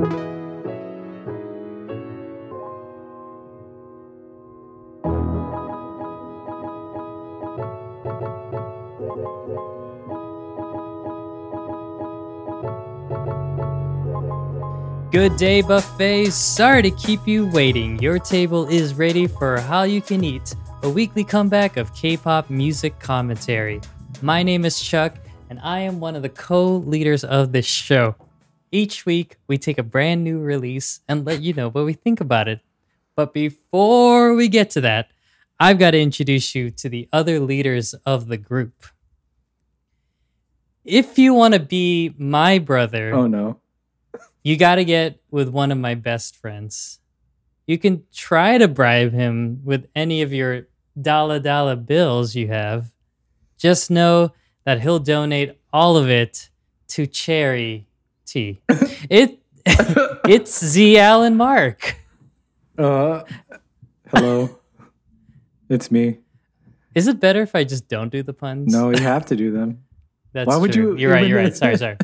Good day, buffets. Sorry to keep you waiting. Your table is ready for How You Can Eat, a weekly comeback of K pop music commentary. My name is Chuck, and I am one of the co leaders of this show. Each week, we take a brand new release and let you know what we think about it. But before we get to that, I've got to introduce you to the other leaders of the group. If you want to be my brother, Oh no. you got to get with one of my best friends. You can try to bribe him with any of your dollar dollar bills you have. Just know that he'll donate all of it to charity. it it's Z Allen Mark. Uh, hello. it's me. Is it better if I just don't do the puns? No, you have to do them. That's why would true. you You're right. You're right. Sorry. Sorry.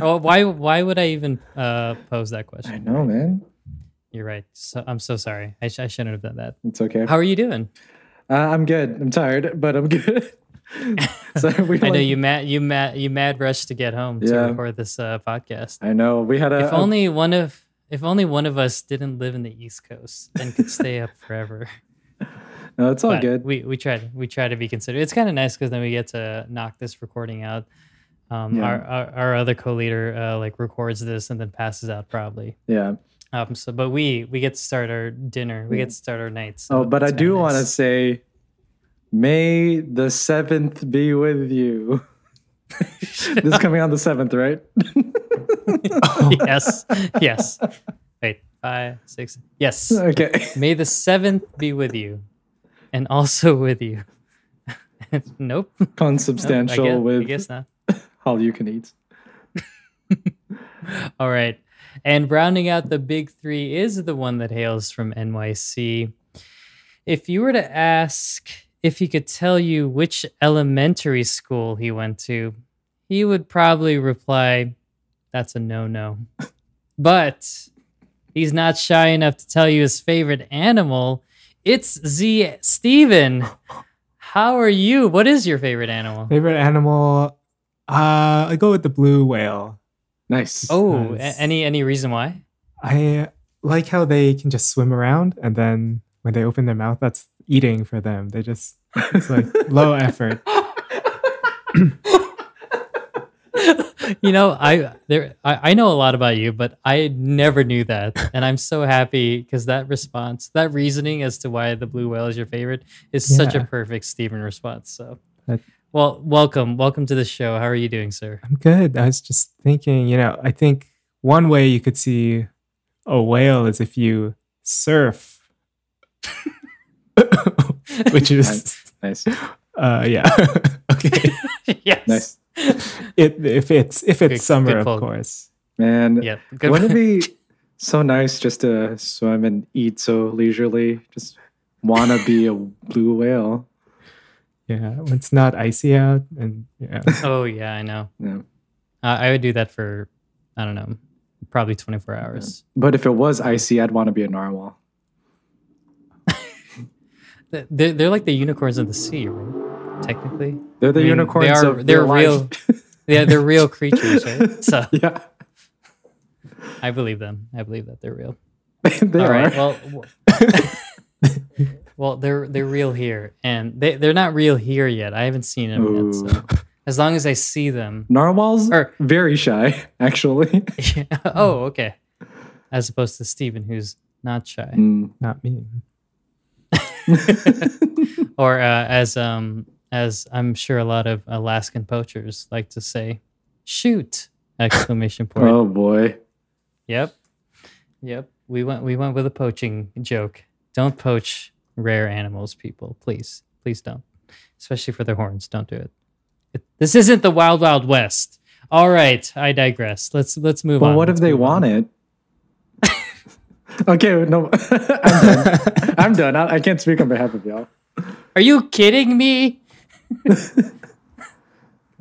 Oh, why? Why would I even uh, pose that question? I know, man. You're right. So I'm so sorry. I, sh- I shouldn't have done that. It's okay. How are you doing? Uh, I'm good. I'm tired, but I'm good. so we I know you mad you mad you mad rush to get home to record this uh, podcast. I know. We had a. if a- only one of if only one of us didn't live in the East Coast and could stay up forever. no, it's all But good. We we try to we try to be considerate. It's kind of nice because then we get to knock this recording out. Um, Yeah. our, our our other co-leader uh, like records this and then passes out probably. yeah. Um, so but we we get to start our dinner. We Yeah. get to start our night. So Oh, but I do want to say, May the seventh be with you. this is coming on the seventh, right? yes yes. Wait five six yes. okay. May the seventh be with you, and also with you. nope. Nope, I Consubstantial guess, I with guess not. all you can eat. All right. And rounding out the big three is the one that hails from NYC. If you were to ask if he could tell you which elementary school he went to, he would probably reply, That's a no no. but he's not shy enough to tell you his favorite animal. It's Z Steven. How are you? What is your favorite animal? Favorite animal? Uh, I go with the blue whale. Nice. Oh, a- any any reason why? I like how they can just swim around, and then when they open their mouth, that's eating for them. They just it's like low effort. you know, I there I, I know a lot about you, but I never knew that, and I'm so happy because that response, that reasoning as to why the blue whale is your favorite, is such a perfect Stephen response. So, That- well, welcome, welcome to the show. How are you doing, sir? I'm good. I was just thinking, you know, I think one way you could see a whale is if you surf, which is Nice. uh yeah okay. yes. Nice. It if it's if it's Good- summer, good of course. Man, Yeah. Good. wouldn't it be so nice just to swim and eat so leisurely? Just wanna be a blue whale. Yeah, when it's not icy out, and yeah, oh yeah, I know. Yeah. Uh, I would do that for I don't know, probably 24 hours. But if it was icy, I'd want to be a narwhal. Th- They're, they're like the unicorns of the sea, right? Technically. They're the I mean, they unicorns are- of they're real. life. Yeah, they're real creatures, right? So yeah, I believe them. I believe that they're real. they All are. right. Well, well, they're they're real here, and they they're not real here yet. I haven't seen them yet. So as long as I see them, Narwhals are very shy, actually. yeah. oh, okay. As opposed to Steven, who's not shy, Mm. not me. or uh, as um as I'm sure a lot of Alaskan poachers like to say, "Shoot!" Exclamation point. Oh boy. Yep. Yep. We went we went with a poaching joke. Don't poach rare animals, people. Please. Please don't. Especially for their horns. Don't do it. it this isn't the wild wild west. All right, I digress. Let's let's move on But on. what if Let's they move on. want it? Okay, no, I'm done. I'm done. I, I can't speak on behalf of y'all. Are you kidding me?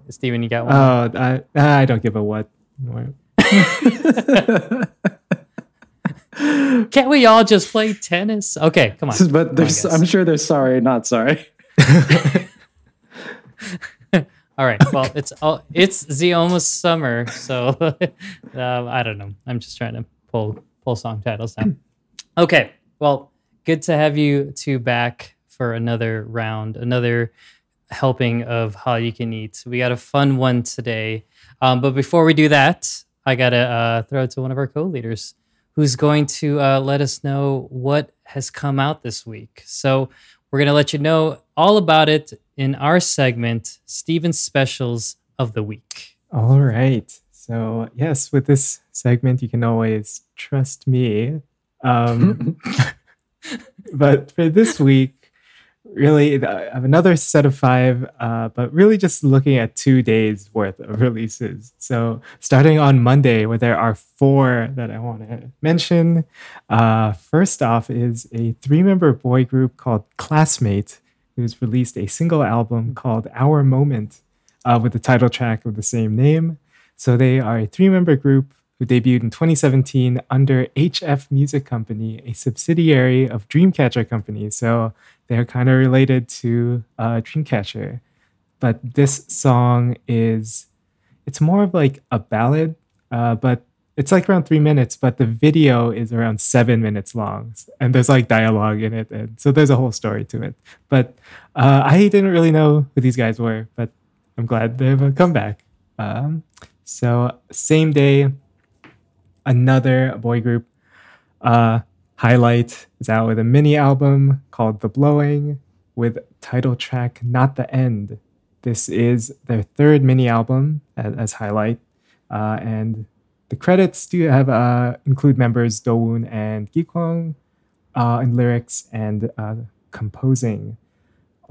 Steven, you got one? Oh, I I don't give a what. Can't we all just play tennis? Okay, come on. But Come on. I'm sure they're sorry, not sorry. All right. Well, it's all it's the almost summer, so um, I don't know. I'm just trying to pull pull song titles now. Okay. Well, good to have you two back for another round, another helping of how you can eat. We got a fun one today. Um, but before we do that, I gotta uh, throw it to one of our co-leaders, who's going to uh, let us know what has come out this week. So we're gonna let you know all about it in our segment, Steven's Specials of the Week. All right. So, yes, with this segment, you can always trust me. Um, but for this week, really, I have another set of five, uh, but really just looking at two days worth of releases. So, starting on Monday, where there are four that I want to mention. Uh, first off, is a three member boy group called Classmate, who's released a single album called Our Moment uh, with the title track of the same name. So, they are a three member group who debuted in 2017 under HF Music Company, a subsidiary of Dreamcatcher Company. So they're kind of related to uh, Dreamcatcher. But this song is, it's more of like a ballad, uh, but it's like around three minutes, but the video is around seven minutes long. And there's like dialogue in it. And so there's a whole story to it. But uh, I didn't really know who these guys were, but I'm glad they have a comeback. Um, so, same day, another boy group, uh, Highlight, is out with a mini album called The Blowing with title track Not the End. This is their third mini album as, as Highlight. Uh, and the credits do have uh, include members Dongwoon and Gikwang uh, in lyrics and uh, composing.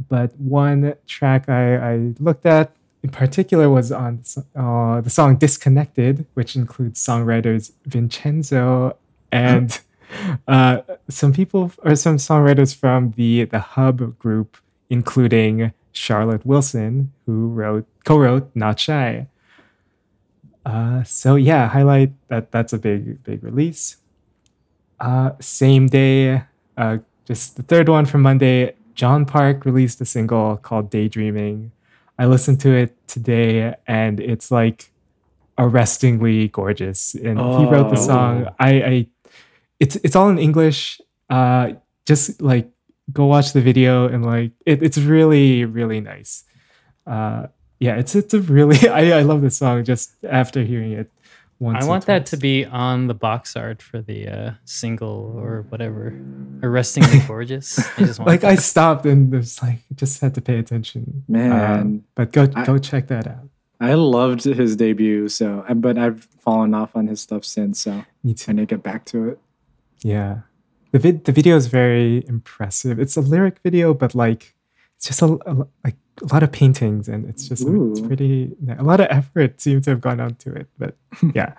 But one track I, I looked at in particular was on uh, the song Disconnected, which includes songwriters Vincenzo and uh, some people or some songwriters from the, the Hub group, including Charlotte Wilson, who wrote co-wrote Not Shy. Uh, so yeah, highlight that that's a big big release. Uh, same day, uh, just the third one from Monday. John Park released a single called Daydreaming. I listened to it today, and it's like arrestingly gorgeous. And he wrote the song. I, I, it's it's all in English. Uh, just like go watch the video, and like it, it's really really nice. Uh, yeah, it's it's a really I, I love this song just after hearing it. I want that to be on the box art for the uh, single or whatever. Arrestingly gorgeous. I just want like I stopped and was like just had to pay attention. Man. Um, but go I- go check that out. I loved his debut, so but I've fallen off on his stuff since, so Me I too. need to get back to it. Yeah, the vid the video is very impressive. It's a lyric video, but like it's just a, a like a lot of paintings, and it's just it's pretty. A lot of effort seems to have gone onto it, but yeah.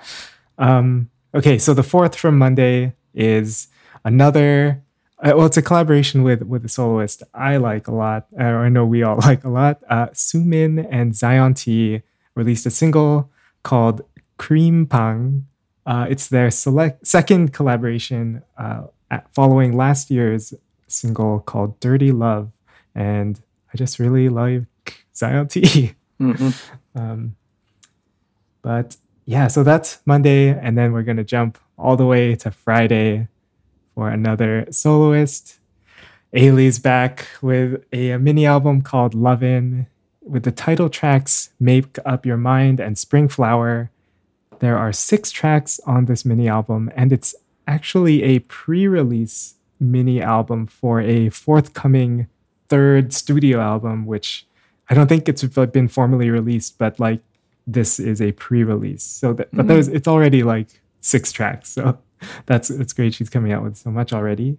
Um, okay, so the fourth from Monday is another. Uh, well, it's a collaboration with with a soloist I like a lot, uh, or I know we all like a lot. Uh, Sumin and Zion T released a single called "Cream Pang." Uh, it's their select second collaboration, uh, following last year's single called "Dirty Love," and I just really like Zion T. Mhm. Um, but yeah, so that's Monday, and then we're gonna jump all the way to Friday for another soloist. Ailee's back with a, mini album called Lovin', with the title tracks "Make Up Your Mind" and "Spring Flower." There are six tracks on this mini album, and it's actually a pre-release mini album for a forthcoming third studio album, which I don't think it's been formally released, but like this is a pre-release. So, that, but Mhm. there's it's already like six tracks. So that's it's great. She's coming out with so much already.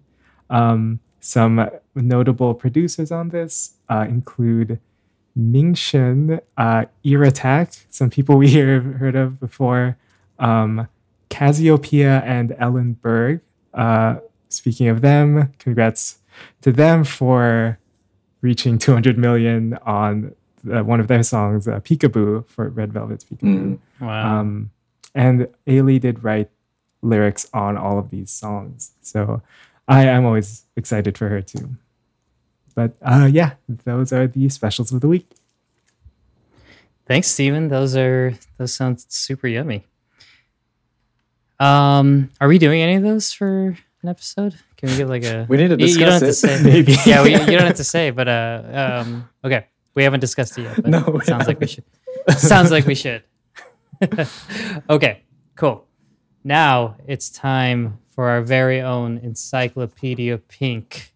Um, some notable producers on this uh, include Ming Shen, uh, Ear Attack, some people we have heard of before, um, Cazzi Opeia and Ellen Berg. Uh, speaking of them, congrats to them for reaching 200 million on uh, one of their songs, uh, Peekaboo, for Red Velvet's Peekaboo. Mm. Wow. Um, and Ailee did write lyrics on all of these songs. So I am always excited for her too. But uh, yeah, those are the specials of the week. Thanks, Stephen. Those are those sound super yummy. Um, are we doing any of those for an episode? Can we give like a? We need to discuss You- you don't discuss have to say. Maybe. yeah, we, you don't have to say, but uh, um, okay, we haven't discussed it yet. But No, it sounds like we should. Sounds like we should. okay, cool. Now it's time for our very own Encyclopedia Pink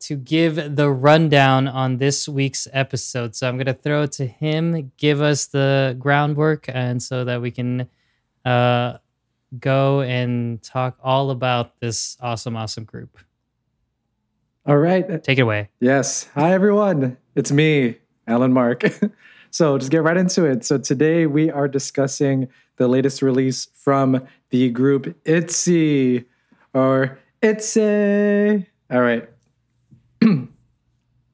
to give the rundown on this week's episode. So I'm going to throw it to him, give us the groundwork, and so that we can uh, go and talk all about this awesome, awesome group. All right. Take it away. Yes. Hi, everyone. It's me, Alan Mark. so just get right into it. So today we are discussing the latest release from the group ITZY or ITZY. All right.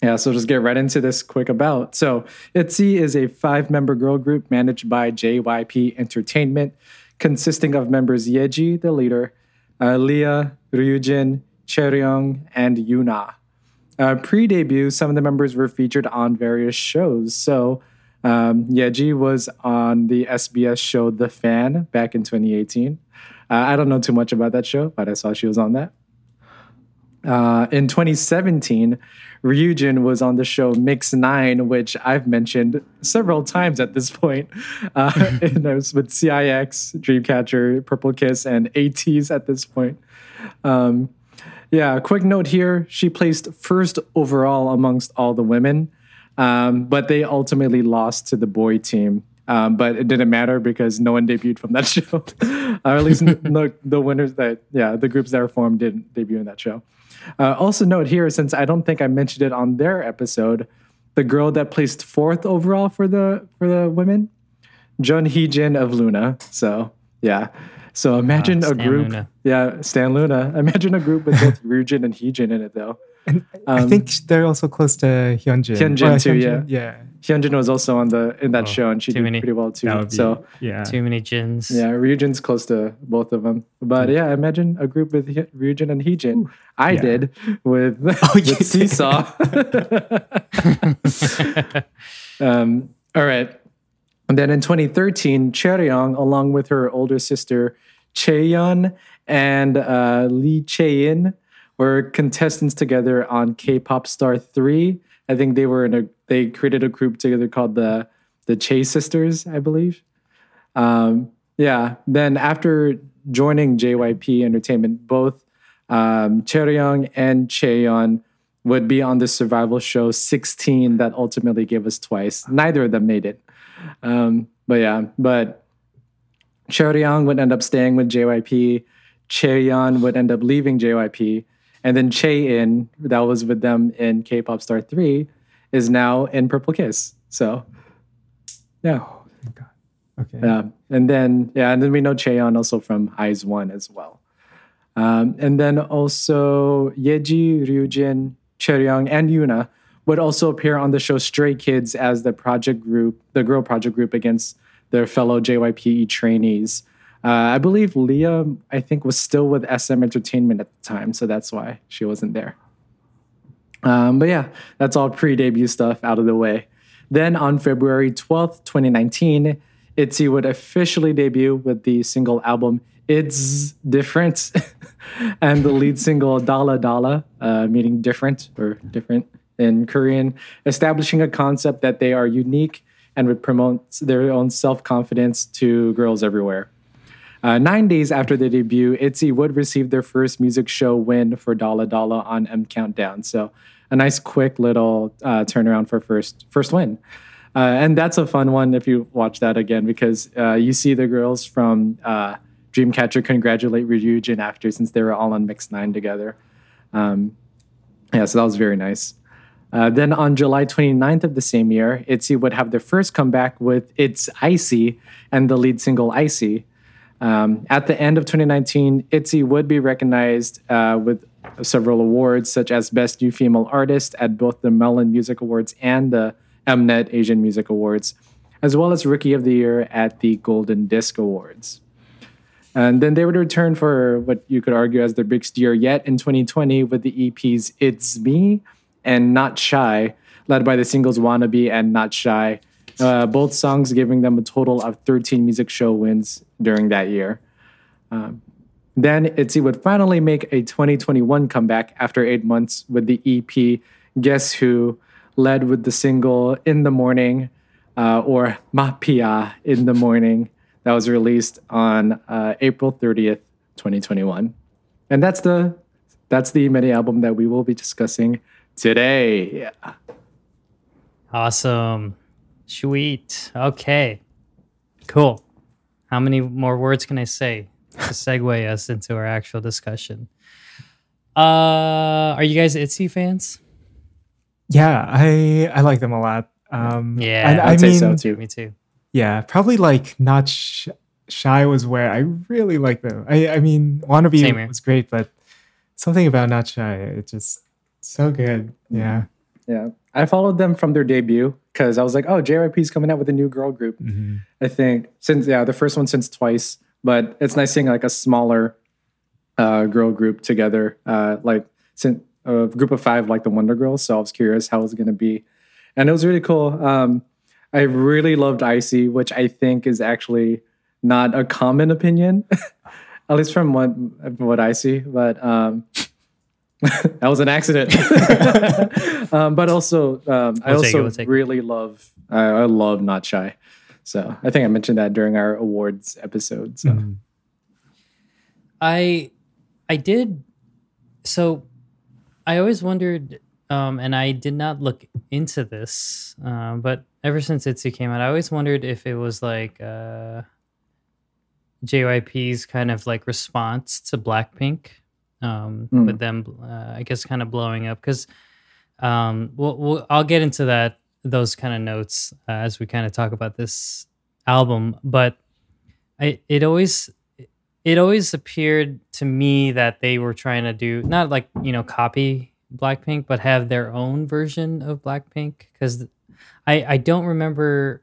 yeah, so just get right into this quick about. So ITZY is a five member girl group managed by JYP Entertainment, consisting of members Yeji, the leader, uh, Lia, Ryujin, Chaeryeong, and Yuna. Uh, Pre debut, some of the members were featured on various shows. So, um, Yeji was on the SBS show The Fan back in 2018. Uh, I don't know too much about that show, but I saw she was on that. Uh, in 2017, Ryujin was on the show Mix Nine, which I've mentioned several times at this point. Uh, and I was with CIX, Dreamcatcher, Purple Kiss, and ATEEZ at this point. Um, yeah, quick note here. She placed first overall amongst all the women, um, but they ultimately lost to the boy team. Um, but it didn't matter because no one debuted from that show. or at least no, the winners that, yeah, the groups that were formed didn't debut in that show. Uh, also, note here, since I don't think I mentioned it on their episode, the girl that placed fourth overall for the for the women, Jeon Heejin of LOONA. So yeah. So imagine a group, LOONA. yeah, Stan LOONA. Imagine a group with both Ryujin and Heejin in it, though. And I Um, think they're also close to Hyunjin. Hyunjin Or too, Hyunjin, Yeah. Hyunjin was also on the in that Oh, show, and she did many. pretty well too. Be, So yeah. Too many gins. yeah, Ryujin's close to both of them. But yeah, imagine a group with Hy- Ryujin and Heejin. I Yeah. did with, oh, did. with Seesaw. um, all right. And then in 2013, Chaeryeong, along with her older sister Chaeyeon and uh, Lee Chaein, were contestants together on K-pop Star 3. I think they were in a they created a group together called the the Che Sisters, I believe. Um, yeah. Then after joining JYP Entertainment, both um, Chaeryeong and Cheon would be on the survival show 16 that ultimately gave us twice. Neither of them made it. Um, but yeah, but Chaeryeong would end up staying with JYP. Cheon would end up leaving JYP. And then Chaein, that was with them in K-pop Star 3, is now in Purple Kiss. So, yeah. Oh, thank God. Okay. Yeah, and then yeah, and then we know Cheon also from IZ*ONE as well. Um, and then also Yeji, Ryujin, Chaeryeong, and Yuna would also appear on the show Stray Kids as the project group, the girl project group against their fellow JYPE trainees. Uh, I believe Lia, I think, was still with SM Entertainment at the time, so that's why she wasn't there. Um, but yeah, that's all pre-debut stuff out of the way. Then on February 12th, 2019, ITZY would officially debut with the single album It's Different and the lead single Dalla Dalla, uh, meaning different or different in Korean, establishing a concept that they are unique and would promote their own self confidence to girls everywhere. Uh, nine days after the debut, ITZY would receive their first music show win for Dalla Dalla on M Countdown. So a nice, quick little uh, turnaround for first first win. Uh, and that's a fun one if you watch that again because uh, you see the girls from uh, Dreamcatcher congratulate Ryujin after since they were all on Mix Nine together. Um, yeah, so that was very nice. Uh, then on July 29th of the same year, ITZY would have their first comeback with It's Icy and the lead single Icy. Um, at the end of 2019, ITZY would be recognized uh, with several awards, such as Best New Female Artist at both the Melon Music Awards and the Mnet Asian Music Awards, as well as Rookie of the Year at the Golden Disc Awards. And then they would return for what you could argue as their biggest year yet in 2020 with the EPs It's Me and Not Shy, led by the singles Wannabe and Not Shy. Uh, both songs giving them a total of 13 music show wins during that year. Um, then ITZY would finally make a 2021 comeback after eight months with the EP Guess Who, led with the single In the Morning uh, or Mafia in the Morning that was released on uh, April 30th, 2021. And that's the that's the mini album that we will be discussing today. Yeah. Awesome. Sweet. Okay. Cool. How many more words can I say to segue us into our actual discussion? Uh, are you guys ITZY fans? Yeah, I I like them a lot. Um, Yeah, and I'd I say mean, so too. Me too. yeah, probably like not sh- shy was where I really like them. I I mean, wannabe was great, but something about not shy, it just so good. Yeah. Yeah. I followed them from their debut because I was like, oh, JYP's coming out with a new girl group. Mhm. I think since yeah, the first one since twice, but it's nice seeing like a smaller uh, girl group together, uh, like since a group of five, like the Wonder Girls. So I was curious how it was going to be, and it was really cool. Um, I really loved Icy, which I think is actually not a common opinion, at least from what what I see. But um, that was an accident. um, but also, um, I We'll take it, also we'll take it. really love. I, I love Not Shy. So I think I mentioned that during our awards episode. So Mhm. I I did so I always wondered um and I did not look into this um but ever since ITZY came out I always wondered if it was like uh JYP's kind of like response to Blackpink um Mm. with them uh, I guess kind of blowing up cuz um we'll, we'll I'll get into that those kind of notes uh, as we kind of talk about this album but I it always it always appeared to me that they were trying to do not like you know copy Blackpink, but have their own version of Blackpink because I I don't remember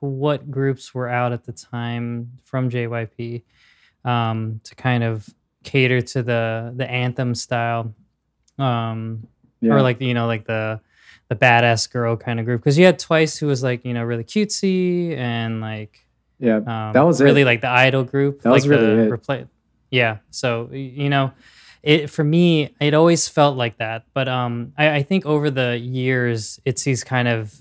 what groups were out at the time from JYP um, to kind of cater to the the anthem style um, yeah, or like you know like the the badass girl kind of group because you had Twice who was like you know really cutesy and like yeah, um, That was it. really like the idol group. That like was really the it. repla- yeah. So you know, it for me, it always felt like that. But um, I, I think over the years, ITZY's kind of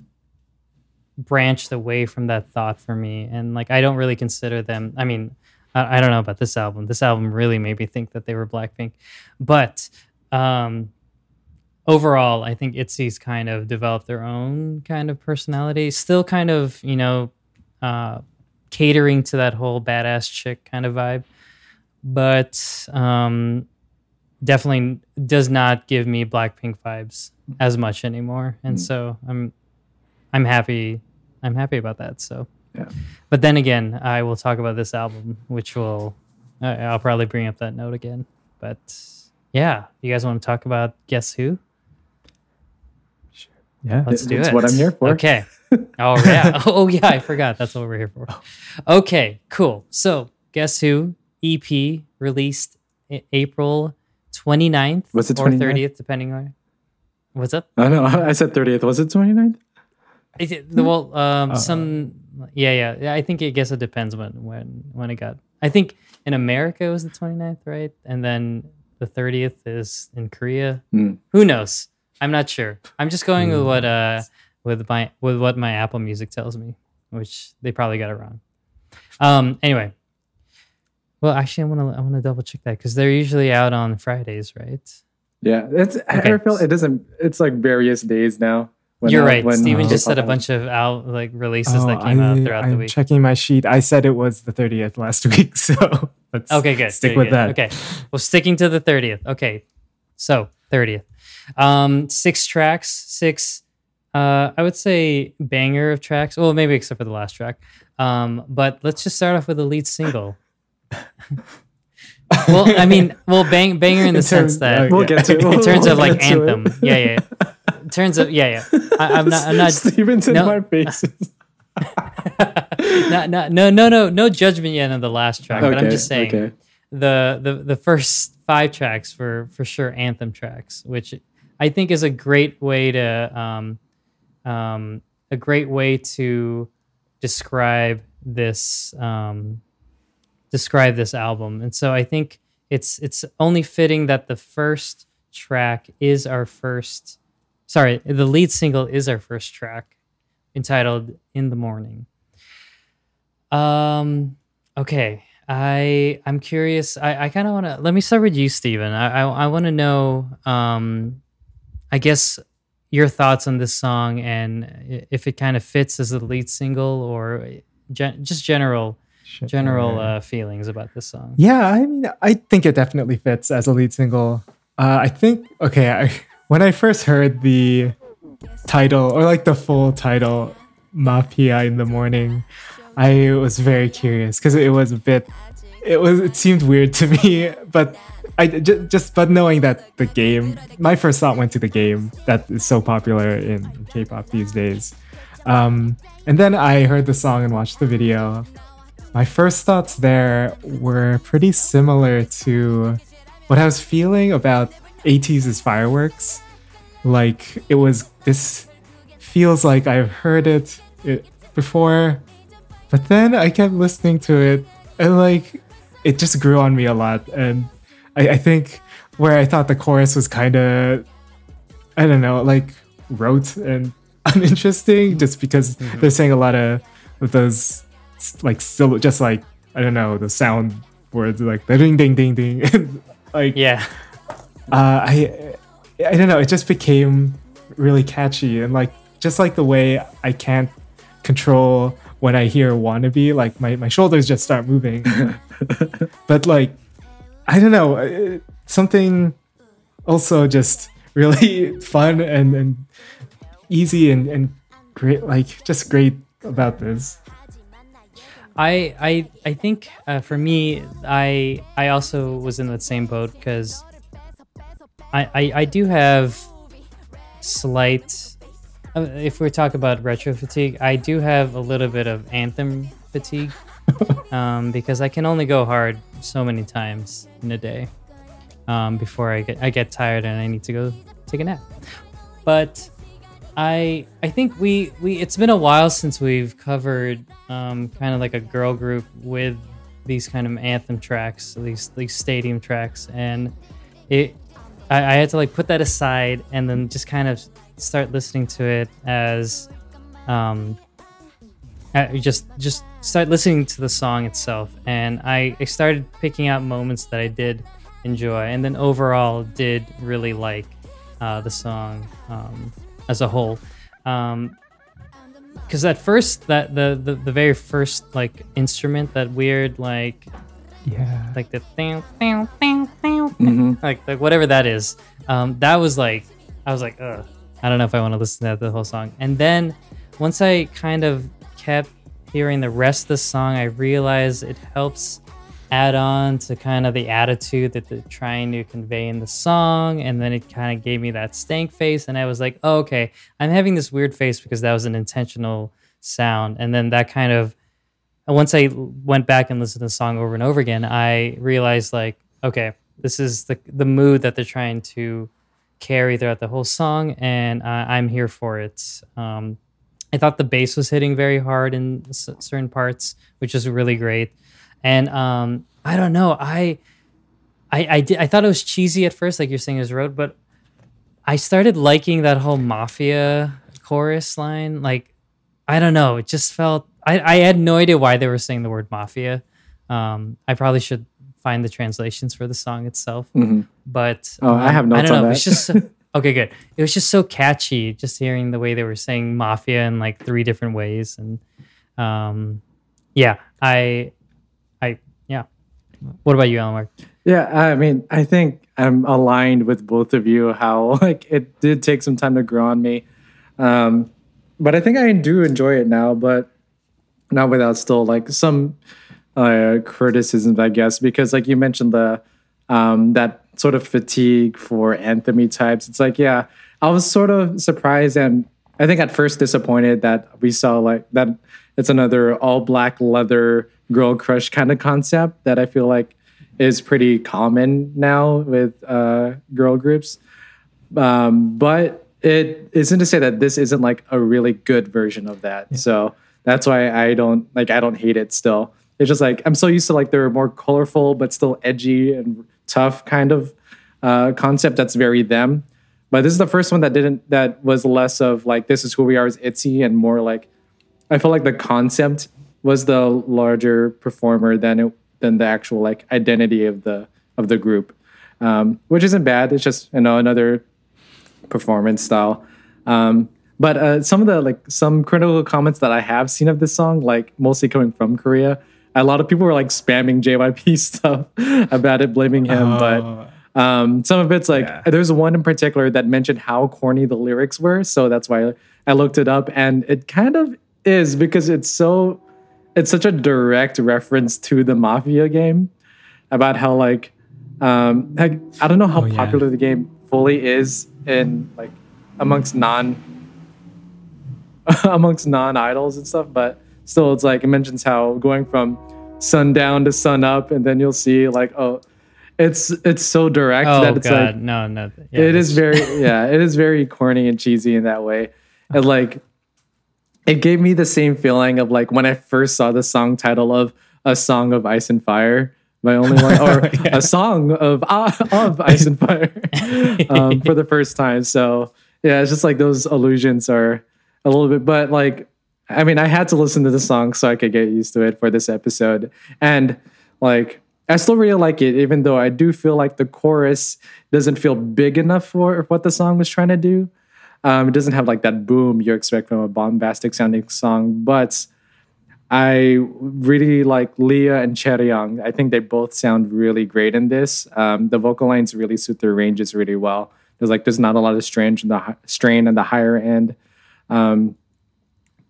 branched away from that thought for me, and like I don't really consider them. I mean, I, I don't know about this album. This album really made me think that they were Blackpink, but um. Overall, I think ITZY's kind of developed their own kind of personality. Still, kind of, you know, uh, catering to that whole badass chick kind of vibe, but um, definitely does not give me Blackpink vibes as much anymore. And Mm. so I'm I'm happy I'm happy about that. So Yeah. But then again, I will talk about this album, which will I'll probably bring up that note again. But yeah, you guys want to talk about Guess Who? Yeah. Let's do That's it. what I'm here for. Okay. Oh yeah. Oh yeah. I forgot. That's what we're here for. Okay. Cool. So, guess who? EP released April 29th Was it or 30th, depending on. What's up? I know. I said 30th. Was it 29th? Is it- well, um, Uh, some. Yeah, yeah, yeah. I think. I guess it depends when when when it got. I think in America it was the 29th, right? And then the 30th is in Korea. Hmm. Who knows? I'm not sure. I'm just going with what uh with my with what my Apple Music tells me, which they probably got it wrong. Um. Anyway. Well, actually, I want to I want to double check that because they're usually out on Fridays, right? Yeah, it's. Okay. I feel it doesn't. It's like various days now. When, You're uh, right. when Steven uh, just said a K-pop bunch of out like releases that Oh, came out I- throughout the I'm week. checking my sheet. I said it was the 30th last week, so let's Okay, good. stick with good. that. Okay. Well, sticking to the 30th. Okay. So, 30th. Um, six tracks, six, uh, I would say banger of tracks. Well, maybe except for the last track. Um, but let's just start off with the lead single. well, I mean, well, bang, banger in the In sense terms- that, uh, We'll get to. in we'll terms of like get it. anthem. Yeah, yeah. Terms of, yeah, yeah. I, I'm not, I'm not, Steven's in my face. no, no, no, no, no, no judgment yet on the last track, but I'm just saying okay. the, the the first five tracks were for sure anthem tracks, which I think is a great way to um, um, a great way to describe this um, describe this album. And so I think it's it's only fitting that the first track is our first sorry, the lead single is our first track entitled In the Morning. Um okay. I I'm curious. I, I kind of want to let me start with you, Stephen. I I, I want to know um I guess your thoughts on this song and if it kind of fits as the lead single or gen- just general Sure. general uh, feelings about this song. Yeah, I mean, I think it definitely fits as a lead single. Uh, I think okay. I, when I first heard the title or like the full title, "Mafia in the Morning," I was very curious because it was a bit. It was. It seemed weird to me, but I just, just but knowing that the game, my first thought went to the game that is so popular in K-pop these days. Um, and then I heard the song and watched the video. My first thoughts there were pretty similar to what I was feeling about ATEEZ' is fireworks. Like it was this feels like I've heard it, it before, but then I kept listening to it and like it just grew on me a lot. And I, I think where I thought the chorus was kind of, I don't know, like rote and uninteresting, just because mm-hmm. they're saying a lot of, of those like still just like I don't know the sound words like the ding ding ding ding like Yeah. Uh, I I don't know it just became really catchy and like just like the way I can't control when I hear wannabe like my, my shoulders just start moving. But like I don't know uh, something also just really fun and, and easy and, and great like just great about this. I I I think uh, for me, I I also was in that same boat because I, I I do have slight. uh, If we talk about retro fatigue, I do have a little bit of anthem fatigue um, because I can only go hard so many times in a day um, before I get I get tired and I need to go take a nap. But I I think we we it's been a while since we've covered um, kind of like a girl group with these kind of anthem tracks, these these stadium tracks, and it I, I had to like put that aside and then just kind of start listening to it as um uh, just just start listening to the song itself. And I, I started picking out moments that I did enjoy and then overall did really like uh, the song um, as a whole. Um because at first that the, the the very first like instrument that weird like yeah like the thing, thing, thing, thing, Mhm. like like whatever that is. Um, that was like I was like, Ugh, I don't know if I want to listen to that the whole song. And then once I kind of kept hearing the rest of the song, I realized it helps add on to kind of the attitude that they're trying to convey in the song. And then it kind of gave me that stank face, and I was like, oh, okay, I'm having this weird face because that was an intentional sound. And then that kind of once I went back and listened to the song over and over again, I realized like, okay, this is the the mood that they're trying to carry throughout the whole song, and I, I'm here for it. Um, I thought the bass was hitting very hard in s- certain parts, which is really great. And um, I don't know, I, I, I I thought it was cheesy at first, like you're saying, is road, but I started liking that whole mafia chorus line. Like, I don't know, it just felt. I, I had no idea why they were saying the word mafia. Um, I probably should find the translations for the song itself. Mhm. But Oh, I have um, notes don't know. It's just so, okay, good. It was just so catchy, just hearing the way they were saying mafia in like three different ways, and um, yeah, I, I, yeah. What about you, Elmar? Yeah, I mean, I think I'm aligned with both of you. How like it did take some time to grow on me, um, but I think I do enjoy it now. But not without still like some uh, criticisms, I guess, because like you mentioned the um, that sort of fatigue for anthemy types. It's like, yeah, I was sort of surprised and I think at first disappointed that we saw like that it's another all black leather girl crush kind of concept that I feel like is pretty common now with uh, girl groups. Um, but it isn't to say that this isn't like a really good version of that. Yeah. So that's why I don't like I don't hate it still. It's just like I'm so used to like they're more colorful but still edgy and tough kind of uh, concept that's very them. But this is the first one that didn't that was less of like this is who we are as ITZY and more like I felt like the concept was the larger performer than it than the actual like identity of the of the group, um, which isn't bad. It's just you know another performance style. Um, but uh, some of the like some critical comments that I have seen of this song, like mostly coming from Korea, a lot of people were like spamming JYP stuff about it, blaming him. Oh. But um, some of it's like yeah. there's one in particular that mentioned how corny the lyrics were, so that's why I looked it up, and it kind of is because it's so it's such a direct reference to the Mafia game about how like um like, I don't know how oh, popular yeah. the game fully is in like amongst non amongst non idols and stuff, but still it's like it mentions how going from sundown to sun up and then you'll see like oh it's it's so direct oh, that it's God. like no no yeah, it is very yeah it is very corny and cheesy in that way and like it gave me the same feeling of like when I first saw the song title of A Song of Ice and Fire. My only one, or yeah. a song of uh, of Ice and Fire, um, for the first time. So yeah, it's just like those illusions are a little bit, but like, I mean, I had to listen to the song so I could get used to it for this episode, and like, I still really like it, even though I do feel like the chorus doesn't feel big enough for what the song was trying to do. Um, it doesn't have like that boom you expect from a bombastic sounding song, but I really like Lia and Chaeryeong. I think they both sound really great in this. Um, the vocal lines really suit their ranges really well. There's like there's not a lot of strain in the strain on the higher end. Um,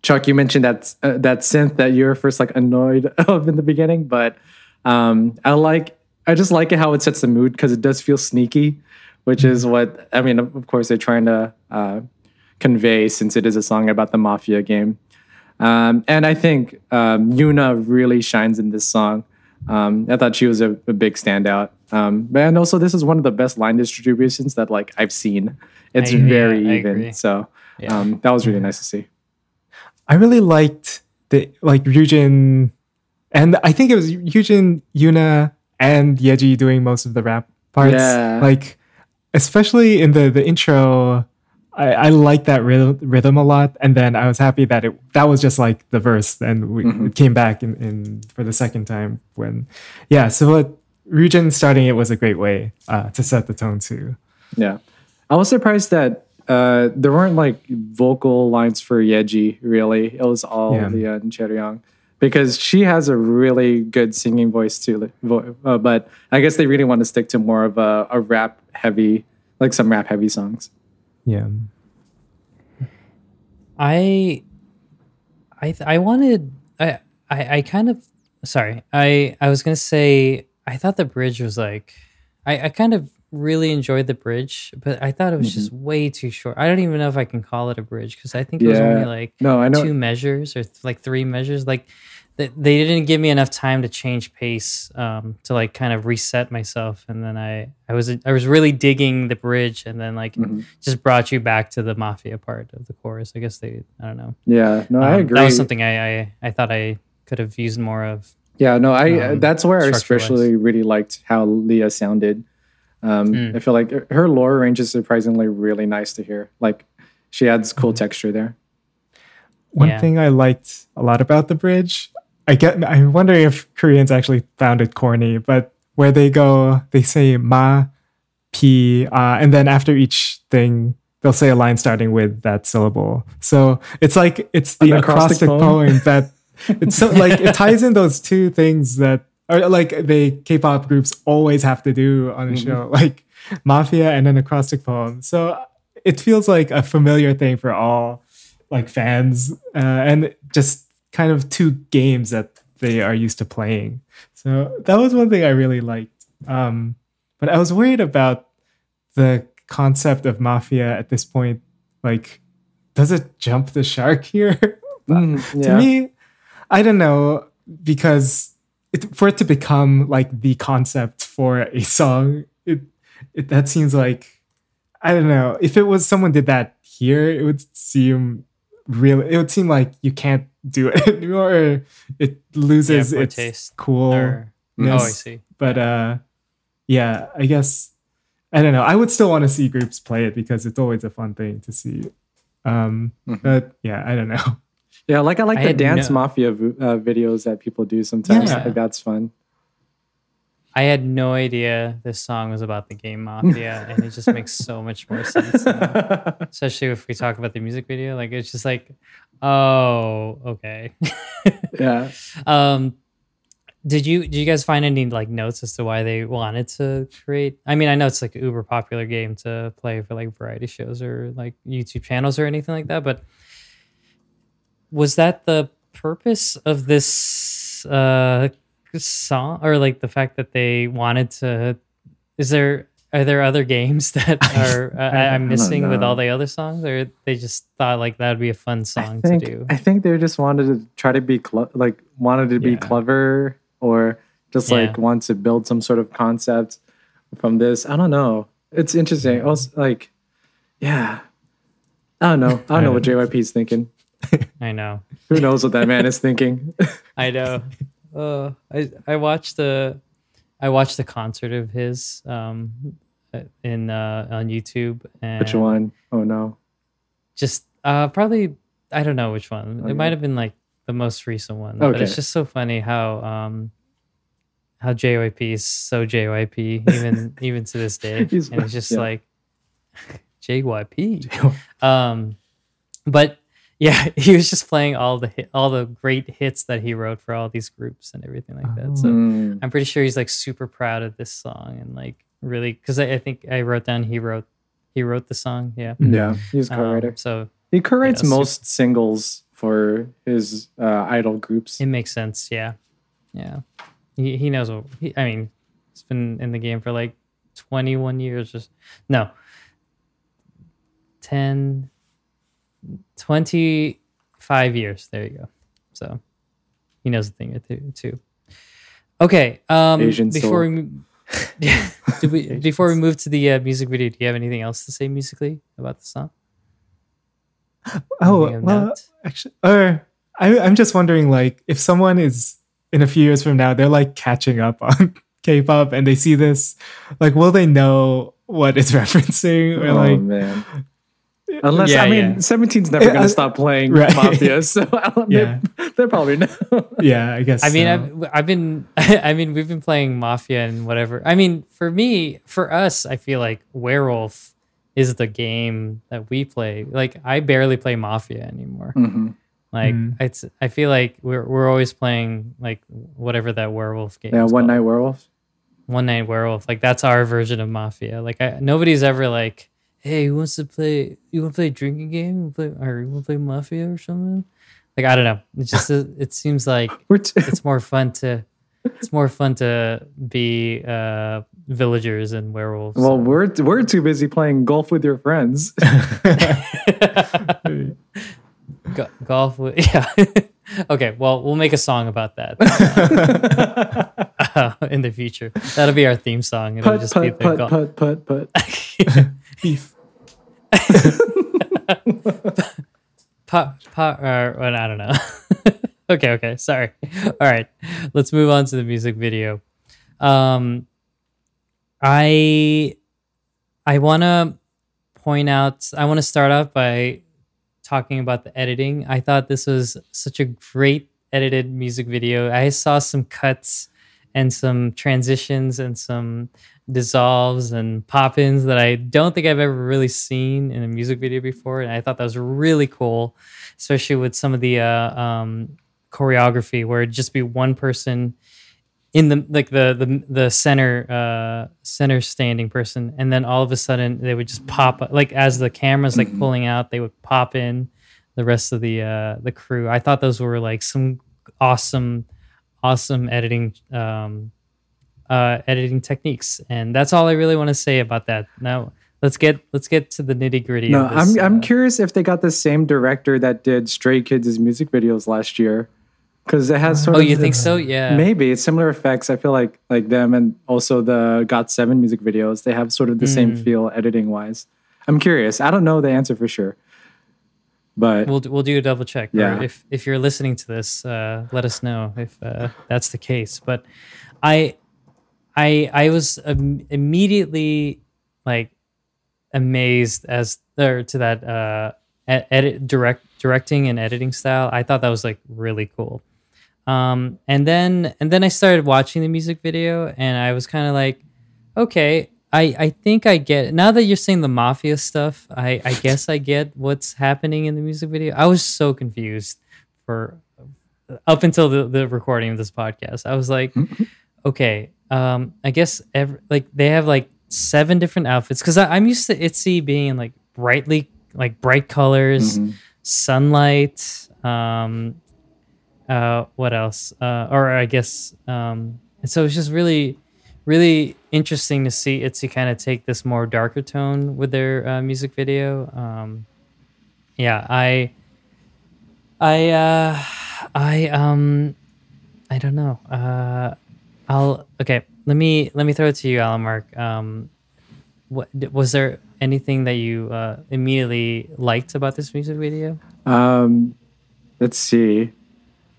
Chuck, you mentioned that uh, that synth that you were first like annoyed of in the beginning, but um, I like I just like it how it sets the mood because it does feel sneaky which is what I mean. Of course, they're trying to uh, convey since it is a song about the mafia game. Um, and I think um, Yuna really shines in this song. Um, I thought she was a, a big standout. Um, and also, this is one of the best line distributions that like I've seen. It's I, very yeah, even. So yeah. Um, that was really nice to see. I really liked the like Ryujin, and I think it was Ryujin, Yuna, and Yeji doing most of the rap parts. Yeah. Like especially in the the intro I, I like that rhythm, rhythm a lot, and then I was happy that it that was just like the verse, and we mm-hmm. came back in, in for the second time when, yeah. So what Ryujin starting it was a great way uh, to set the tone too. Yeah, I was surprised that uh, there weren't like vocal lines for Yeji. Really, it was all yeah. Lia and Chaeryeong because she has a really good singing voice too. Uh, but I guess they really want to stick to more of a, a rap heavy, like some rap heavy songs. Yeah. I, I, I wanted. I, I, I kind of. Sorry, I, I was gonna say. I thought the bridge was like. I, I kind of really enjoyed the bridge, but I thought it was mm-hmm. just way too short. I don't even know if I can call it a bridge because I think it yeah. was only like no, I know. two measures or th- like three measures. Like they, they didn't give me enough time to change pace um, to like kind of reset myself and then i i was i was really digging the bridge and then like mm-hmm. just brought you back to the mafia part of the chorus i guess they i don't know yeah no um, i agree that was something I, I i thought i could have used more of yeah no i um, that's where i especially really liked how Lia sounded um, mm. i feel like her lower range is surprisingly really nice to hear like she adds cool mm-hmm. texture there one yeah. thing I liked a lot about the bridge I get. I'm wondering if Koreans actually found it corny, but where they go, they say ma, pi, uh, and then after each thing, they'll say a line starting with that syllable. So it's like it's the acrostic, acrostic poem. poem that it's so like it ties in those two things that are like the K-pop groups always have to do on a mm-hmm. show, like mafia and an acrostic poem. So it feels like a familiar thing for all like fans, uh, and just kind of two games that they are used to playing. So that was one thing I really liked. Um, but I was worried about the concept of mafia at this point. Like, does it jump the shark here? mm, yeah. To me, I don't know because it, for it to become like the concept for a song, it, it that seems like I don't know if it was someone did that here, it would seem really. It would seem like you can't do it anymore. Or it loses Yeah, poor its taste cool. Or- oh, I see. But uh, yeah, I guess I don't know. I would still want to see groups play it because it's always a fun thing to see. Um, Mhm. but yeah, I don't know. Yeah, like I like I the dance no- mafia v- uh, videos that people do sometimes. Yeah. Like that's fun. I had no idea this song was about the game Mafia, and it just makes so much more sense. now. Especially if we talk about the music video, like it's just like, oh, okay. yeah. um, did you did you guys find any like notes as to why they wanted to create? I mean, I know it's like an uber popular game to play for like variety shows or like YouTube channels or anything like that, but was that the purpose of this uh song or like the fact that they wanted to is there are there other games that are uh, I I'm missing with all the other songs or they just thought like that'd be a fun song think to do I think they just wanted to try to be cle like wanted to be Yeah. clever or just Yeah. like want to build some sort of concept from this. I don't know. It's interesting. Also, like, yeah. I don't know. I don't know what JYP is thinking. I know Who knows what that man is thinking? I know. Uh, I I watched the I watched the concert of his um in uh on YouTube and Which one? Oh no. just uh probably I don't know which one. Okay. It might have been like the most recent one. Okay. But it's just so funny how um how JYP is so JYP even even to this day. He's- and it's just yeah. like JYP. Um but yeah, he was just playing all the hit, all the great hits that he wrote for all these groups and everything like that. So Mm. I'm pretty sure he's like super proud of this song and like really because I, I think I wrote down he wrote he wrote the song. Yeah. Yeah, he's a Um, co-writer. so he co-writes yeah, super- most singles for his uh, idol groups. it makes sense. Yeah. Yeah. He, he knows what he, I mean, he's been in the game for like 21 years. Just no, 10, 25 years. There you go. So he knows a thing or two too. Okay. Um, Asian before soul. we, mo- yeah, we, before we move to the uh, music video, do you have anything else to say musically about the song? Oh well, note? actually, or I, I'm just wondering, like, if someone is in a few years from now, they're like catching up on K-pop and they see this, like, will they know what it's referencing or oh like? man. Unless Yeah, I mean, yeah. 17's never gonna stop playing Right. Mafia, so I don't, Yeah. they, they probably no. Yeah, I guess. I mean, so. I've, I've been, I mean, we've been playing Mafia and whatever. I mean, for me, for us, I feel like Werewolf is the game that we play. Like, I barely play Mafia anymore. Mhm. Like, Mm. it's, I feel like we're we're always playing like whatever that Werewolf game. Yeah, is One called. Night Werewolf. One Night Werewolf. Like, that's our version of Mafia. Like, I, nobody's ever like, hey, who wants to play? You want to play a drinking game? You play, or you want to play Mafia or something? Like, I don't know. It just it seems like t- it's more fun to it's more fun to be uh villagers and werewolves well, we're we're too busy playing golf with your friends. Go- golf with yeah okay well we'll make a song about that uh, in the future that'll be our theme song it'll put just be put the put, golf put put put beef. pot pot or well, i don't know. Okay okay sorry. All right let's move on to the music video. Um i i want to point out i want to start off by talking about the editing. I thought this was such a great edited music video. I saw some cuts and some transitions and some dissolves and pop-ins that I don't think I've ever really seen in a music video before, and I thought that was really cool, especially with some of the uh, um, choreography where it'd just be one person in the like the the the center uh center standing person and then all of a sudden they would just pop like as the camera's like pulling out they would pop in the rest of the uh the crew. I thought those were like some awesome awesome editing um uh editing techniques and that's all i really want to say about that now let's get let's get to the nitty gritty no, of this, I'm I'm uh, curious if they got the same director that did Stray Kids' music videos last year. because it has sort Oh, of. you the- think so? Yeah. Maybe it's similar effects. I feel like like them and also the GOT7 music videos. They have sort of the same Mm. feel editing wise. I'm curious. I don't know the answer for sure, but We'll we'll do a double check. Yeah. If if you're listening to this, uh, let us know if uh, that's the case. But I I I was um, immediately like amazed as or to that uh edit direct directing and editing style. I thought that was like really cool. Um and then and then I started watching the music video and I was kind of like okay, I I think I get now that you're saying the mafia stuff, I I guess I get what's happening in the music video. I was so confused for up until the, the recording of this podcast. I was like, okay, um, I guess every, like they have like seven different outfits because I'm used to Itzy being like brightly like bright colors, Mhm. sunlight. Um, uh, what else? Uh, or I guess um, and so it's just really, really interesting to see Itzy kind of take this more darker tone with their uh, music video. Um, yeah, I, I, uh, I, um, I don't know. Uh, I'll okay. Let me let me throw it to you, Alan Mark. Um, what was there anything that you uh, immediately liked about this music video? Um, let's see.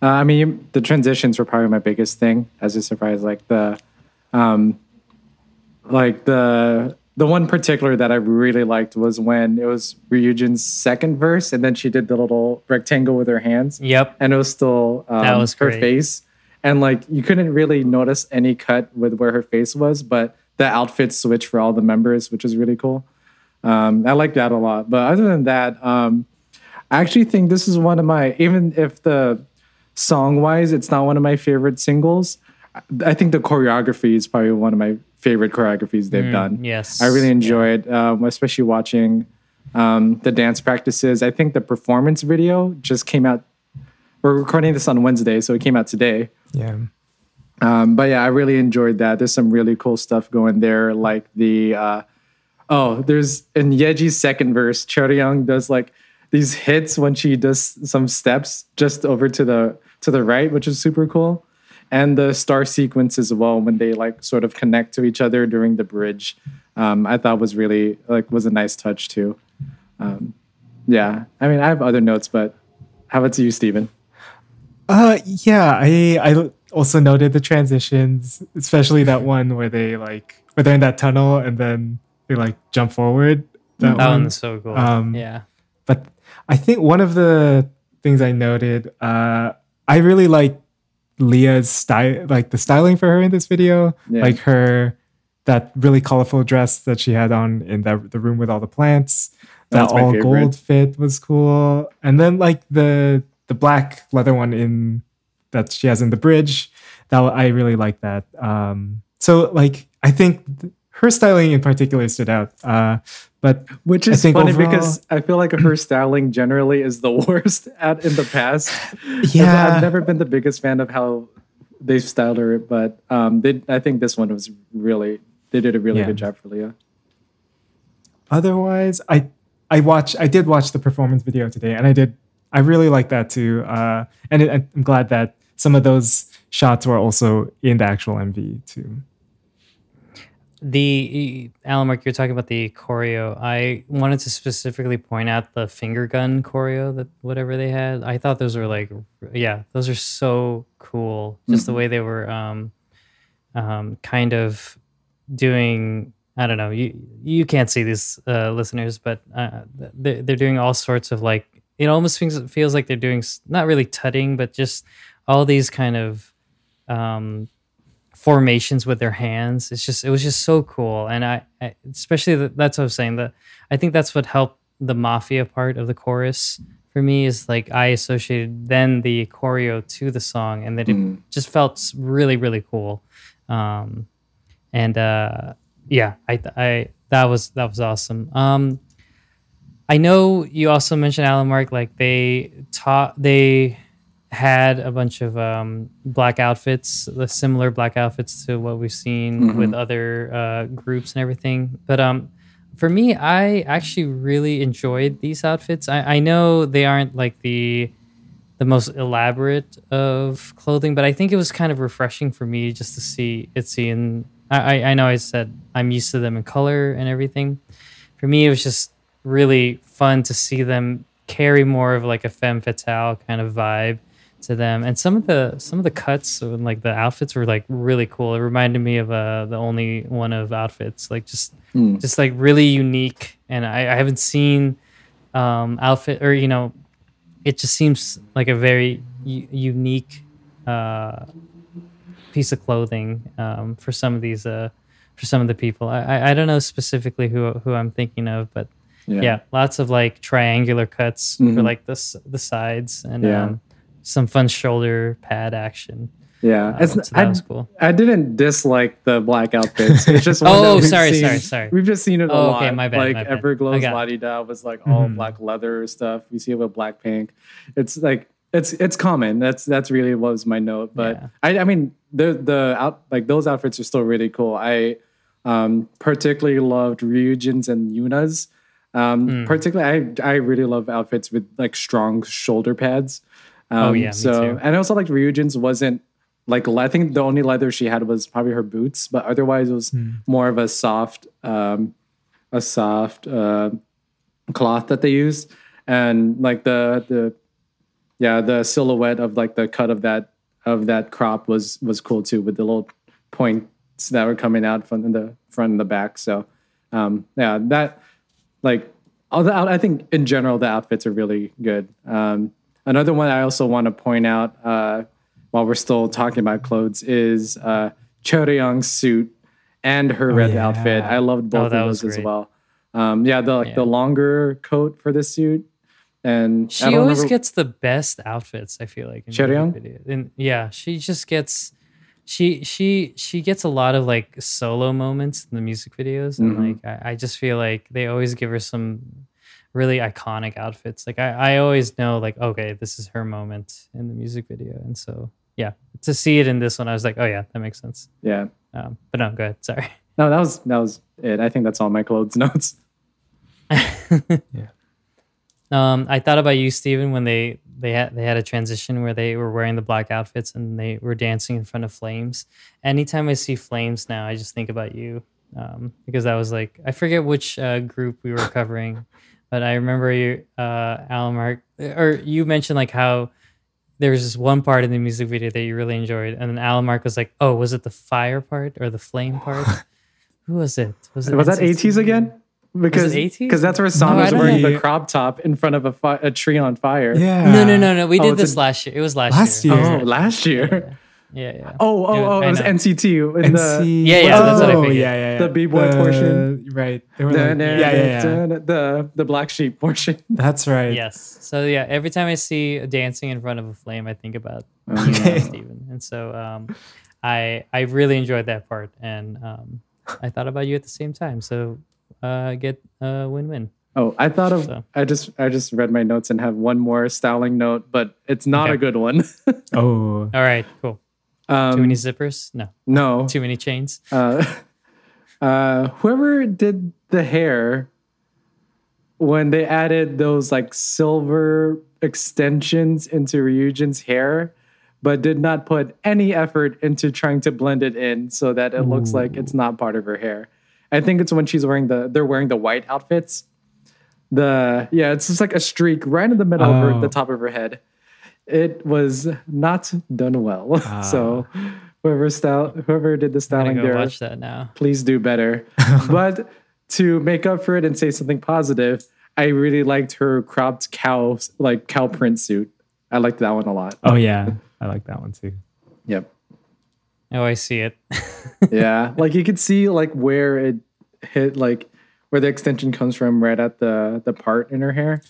Uh, I mean, you- the transitions were probably my biggest thing as a surprise. Like the, um, like the the one particular that I really liked was when it was Ryujin's second verse, and then she did the little rectangle with her hands, Yep. and it was still um, That was her face, and like you couldn't really notice any cut with where her face was, but the outfit switch for all the members, which was really cool. Um, I like that a lot. But other than that, um, I actually think this is one of my, even if the song wise, it's not one of my favorite singles. I- think the choreography is probably one of my favorite choreographies they've done. Mm, yes. I really enjoy it, um, especially watching um, the dance practices. I think the performance video just came out. We're recording this on Wednesday, so it came out today. Yeah. Um, but yeah, I really enjoyed that. There's some really cool stuff going there, like the uh, oh, there's in Yeji's second verse, Chaeryeong does like these hits when she does some steps just over to the to the right, which is super cool. And the star sequence as well when they like sort of connect to each other during the bridge, um, I thought was really like was a nice touch too. Um, yeah, I mean I have other notes, but how about you, Stephen? Uh, yeah, I I also noted the transitions, especially that one where they like where they're in that tunnel and then they like jump forward. That, That one. one's so cool. Um, yeah. But I think one of the things I noted, uh, I really like Lia's style, like the styling for her in this video, Yeah. like her that really colorful dress that she had on in the the room with all the plants. That That's all favorite. gold fit was cool, and then like the the black leather one in that she has in the bridge. That I really like that. Um, so like I think th- her styling in particular stood out. Uh, but Which is funny overall- because I feel like her styling generally is the worst at in the past. Yeah. I've never been the biggest fan of how they've styled her, but um, they, I think this one was really they did a really Yeah. good job for Lia. otherwise i i watch i did watch the performance video today and i did i really like that too uh and it, i'm glad that some of those shots were also in the actual mv too The Alan Mark, you're talking about the choreo. I wanted to specifically point out the finger gun choreo that whatever they had. I thought those were like, yeah, those are so cool. Just the way they were, um, um, kind of doing. I don't know. You you can't see these uh, listeners, but uh, they're they're doing all sorts of like. It almost feels feels like they're doing not really tutting, but just all these kind of um, formations with their hands. It's just it was just so cool, and I, I especially the, that's what I was saying. That I think that's what helped the mafia part of the chorus for me is like I associated then the choreo to the song, and that it Mm. just felt really really cool. Um, and uh, yeah, I I that was that was awesome. Um, I know you also mentioned Alan Mark, like they taught they had a bunch of um, black outfits, the similar black outfits to what we've seen with other uh, groups and everything. But um, for me, I actually really enjoyed these outfits. I, I know they aren't like the the most elaborate of clothing, but I think it was kind of refreshing for me just to see Itzy and I, I know I said I'm used to them in color and everything. For me, it was just really fun to see them carry more of like a femme fatale kind of vibe to them. And some of the some of the cuts and like the outfits were like really cool. It reminded me of uh the only one of outfits like just Mm. just like really unique. And i, I haven't seen um outfit or you know it just seems like a very u- unique uh piece of clothing um for some of these uh for some of the people. I i, I don't know specifically who who i'm thinking of but yeah, lots of like triangular cuts for Mhm. like the the sides and Yeah. um, some fun shoulder pad action. Yeah, Um, so that I, was cool. I didn't dislike the black outfits. It's just Oh, sorry, seen- sorry, sorry. We've just seen it a Oh, lot. okay, my bad, Like my bad. Everglow's got it. La Di Da was like all Mhm. black leather stuff. We see it with Blackpink. It's like it's it's common. That's that's really what was my note. But Yeah. I I mean the the out like those outfits are still really cool. I um particularly loved Ryujin's and Yuna's. Um, Mm. particularly, I I really love outfits with like strong shoulder pads. Um, Oh, yeah, me so too. and I also like Ryujin's wasn't like I think the only leather she had was probably her boots, but otherwise it was Mm. more of a soft, um, a soft uh, cloth that they used, and like the the yeah the silhouette of like the cut of that of that crop was was cool too with the little points that were coming out from the front and the back. So um, yeah, that like all the out- I think in general the outfits are really good. Um, another one I also want to point out uh, while we're still talking about clothes is uh, Chaeryeong's suit and her Oh, red yeah. outfit. I loved both Oh, of those as well. Um, yeah, the like Yeah. the longer coat for the suit, and She always remember- gets the best outfits. I feel like in yeah, she just gets she she she gets a lot of like solo moments in the music videos, and Mhm. like I, I just feel like they always give her some really iconic outfits. Like I I always know like okay, this is her moment in the music video, and so yeah, to see it in this one, I was like, oh yeah, that makes sense. yeah. Um, but no, go ahead. Sorry. No, that was that was it. I think that's all my clothes notes. Um, I thought about you, Stephen, when they they had they had a transition where they were wearing the black outfits and they were dancing in front of flames. Anytime I see flames now, I just think about you um, because that was like I forget which uh, group we were covering, but I remember you, uh, Alan Mark, or you mentioned like how there was this one part in the music video that you really enjoyed, and then Alan Mark was like, "Oh, was it the fire part or the flame part?" Who was it? Was that NCT? ATEEZ again? Because because that's where No, Sam I was don't wearing know. the crop top in front of a, fi- a tree on fire. Yeah. No, no, no, no. We Oh, did it's this a- last year. It was last, Last year. year. Oh, last year. Yeah, yeah. yeah. Oh, oh, Dude, oh! It was know. NCT in the NC Yeah, yeah, that's what I oh, figured. yeah, yeah, yeah. The B-boy portion. Right. They were the, like- yeah, yeah, yeah. the the black sheep portion. That's right. Yes. So yeah, every time I see dancing in front of a flame, I think about Okay. Steven. And so um, I I really enjoyed that part, and um, I thought about you at the same time. So uh, get a win-win. Oh, I thought of. So. I just I just read my notes and have one more styling note, but it's not Okay. a good one. Oh. All right, cool. Too um, many zippers? No. no. Too many chains? Uh, uh, whoever did the hair when they added those like silver extensions into Ryujin's hair, but did not put any effort into trying to blend it in so that it looks like it's not part of her hair. I think it's when she's wearing the they're wearing the white outfits. The yeah, it's just like a streak right in the middle of her, Oh. the top of her head. It was not done well. so ah. whoever style whoever did the styling go there watch that now. please do better. but to make up for it and say something positive, I really liked her cropped cow like cow print suit. I liked that one a lot. Oh yeah. I like that one too. Yep. Oh, I see it. Yeah. like you could see like where it hit like where the extension comes from right at the the part in her hair.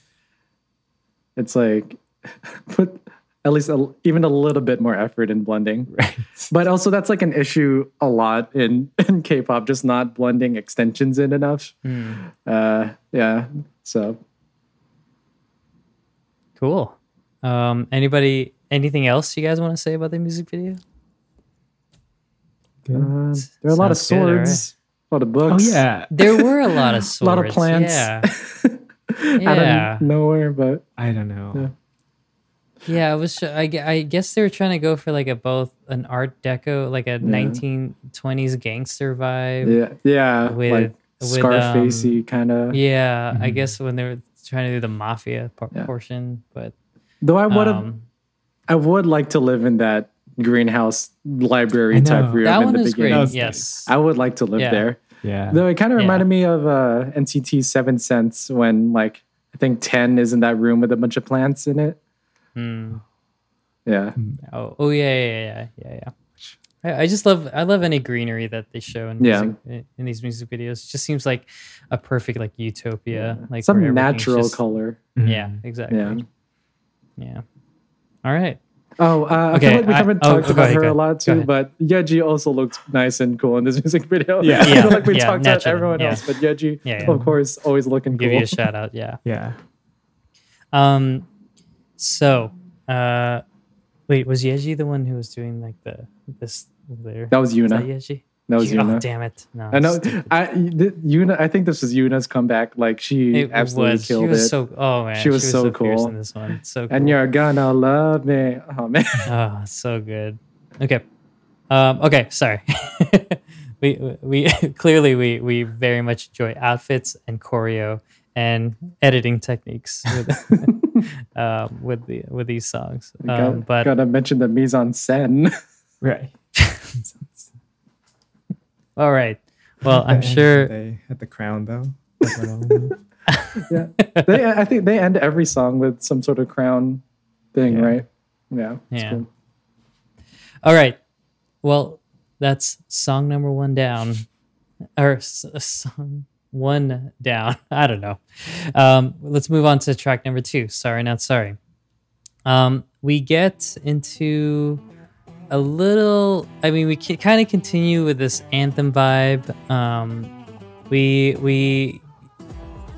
It's like put at least a, even a little bit more effort in blending. Right. But also that's like an issue a lot in in K-pop just not blending extensions in enough. Hmm. Uh yeah. So Cool. Um, anybody? Anything else you guys want to say about the music video? Good. Uh, there are a lot of Sounds good, all right. swords, a lot of books. oh books. yeah. There were a lot of swords, a lot of plants. Yeah. out of nowhere, but I don't know. Yeah. Yeah, I was. I, I guess they were trying to go for like a both an Art Deco, like a 1920s gangster vibe. Yeah, yeah, With- like with, Scarfacey kind of. Yeah, I Mhm. guess when they were trying to do the mafia por- Yeah. portion, but Though I would have, um, I would like to live in that greenhouse library type room that in one the is great. beginning. was Yes, I would like to live Yeah. there. Yeah. Though it kind of Yeah. reminded me of uh, NCT 7th Sense when like I think Ten is in that room with a bunch of plants in it. Hmm. Yeah, Oh, oh yeah, yeah, yeah, yeah, yeah. I, I just love I love any greenery that they show in Yeah. music, in, in these music videos. It just seems like a perfect like utopia, like some where everything's natural just- color. Yeah, Mhm. exactly. Yeah. Yeah. All right. Oh, uh, I Okay, feel like we I- haven't oh, talked go about ahead, her a lot too, but Yeji also looked nice and cool in this music video. Yeah. I feel like we Yeah, talked about everyone yeah. else, but Yeji, Yeah, yeah. of course, always looking Give cool. you a shout out. Yeah. Yeah. Um. So, uh, wait, was Yeji the one who was doing like the this there? that was Is that Yuna. Yeji? That was Yu- Oh, damn it! No, I know. stupid. I th- Yuna. I think this is Yuna's comeback. Like she It absolutely was. killed she was it. so. Oh man, She was so fierce cool. in this one. So cool. and you're gonna love me. Oh man. Oh, so good. Okay. Um, okay, sorry. we we clearly we we very much enjoy outfits and choreo and editing techniques with um, with the with these songs. Um, gotta, but gotta mention the mise en scène. Right. All right. Well, I'm sure. they had the crown though. That's what I'll- yeah, they, I think they end every song with some sort of crown thing, Yeah. right? Yeah. it's Yeah. cool. All right. Well, that's song number one down, or s- song one down. I don't know. Um, let's move on to track number two. Sorry, not sorry. Um, we get into a little. I mean, we kind of continue with this anthem vibe. Um, we we.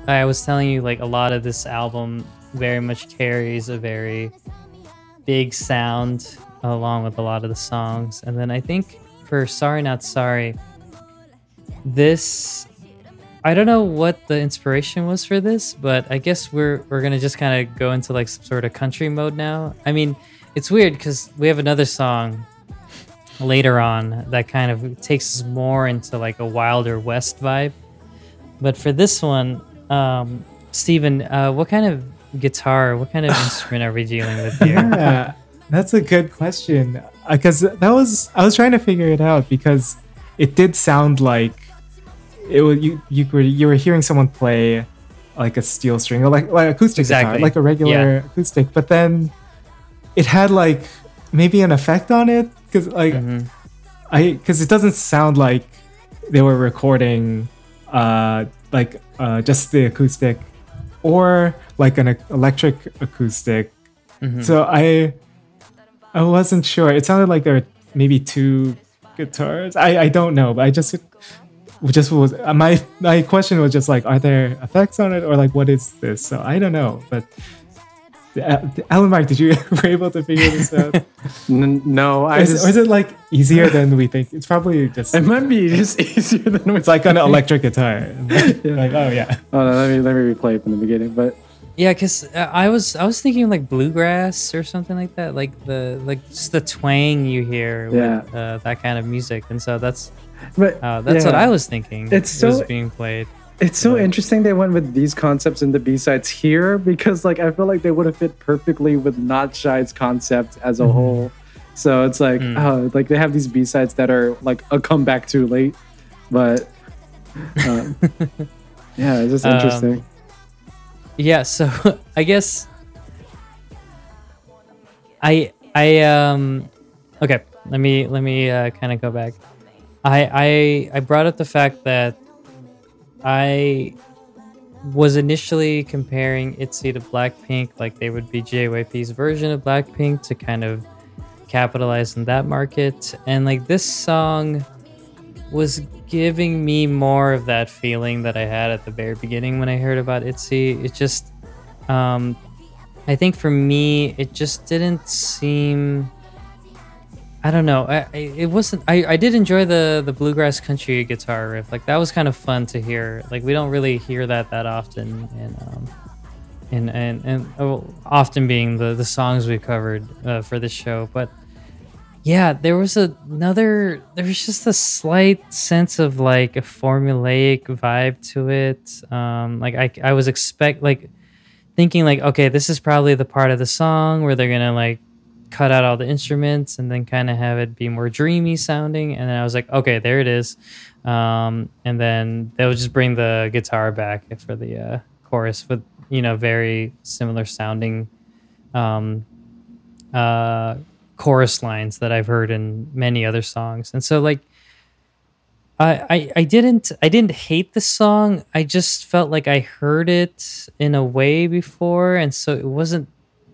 I was telling you, like a lot of this album very much carries a very big sound along with a lot of the songs. And then I think for Sorry Not Sorry, this I don't know what the inspiration was for this, but I guess we're we're gonna just kind of go into like some sort of country mode now. I mean, it's weird because we have another song later on that kind of takes us more into like a wilder west vibe. But for this one, um, Steven, uh, what kind of guitar, what kind of instrument are we dealing with here? yeah, that's a good question. Because that was I was trying to figure it out because it did sound like it was you you were you were hearing someone play like a steel string or like like acoustic Exactly. guitar, like a regular acoustic, but then it had like maybe an effect on it because like Mhm. I because it doesn't sound like they were recording uh like uh just the acoustic or like an electric acoustic Mhm. so I I wasn't sure. It sounded like there were maybe two guitars. I, I don't know, but I just just was uh, my my question was just like, are there effects on it or like what is this? So I don't know. But Alan Mike, did you were able to figure this out? No, I is, just, or is it like easier than we think? It's probably just it might be just easier than it's like an electric guitar. Like oh yeah, Oh, no, let me let me replay it from the beginning. But Yeah, because uh, I was I was thinking like bluegrass or something like that, like the like just the twang you hear Yeah. with uh, that kind of music, and so that's but uh, that's what. I was thinking. It's was so- being played. It's so interesting they went with these concepts in the B sides here because like I feel like they would have fit perfectly with Not Shy's concept as a Mhm. whole. So it's like Mm. oh, like they have these B sides that are like a comeback too late, but um, yeah, it's just Um, interesting. Yeah, so I guess I I um okay, let me let me uh, kind of go back. I I I brought up the fact that I was initially comparing ITZY to Blackpink, like they would be JYP's version of Blackpink to kind of capitalize on that market, and like this song was giving me more of that feeling that I had at the very beginning when I heard about ITZY. It just, um, I think for me, it just didn't seem. I don't know. I, I it wasn't. I, I did enjoy the the bluegrass country guitar riff. Like that was kind of fun to hear. Like we don't really hear that that often in um, and and and oh, often being the the songs we covered uh, for the show, but yeah, there was another. There was just a slight sense of like a formulaic vibe to it. Um, like I I was expect like thinking like okay, this is probably the part of the song where they're gonna like cut out all the instruments and then kind of have it be more dreamy sounding. And then I was like, okay, there it is. Um, and then they'll just bring the guitar back for the uh, chorus with you know very similar sounding um, uh, chorus lines that I've heard in many other songs. And so like I, I I didn't I didn't hate the song. I just felt like I heard it in a way before and so it wasn't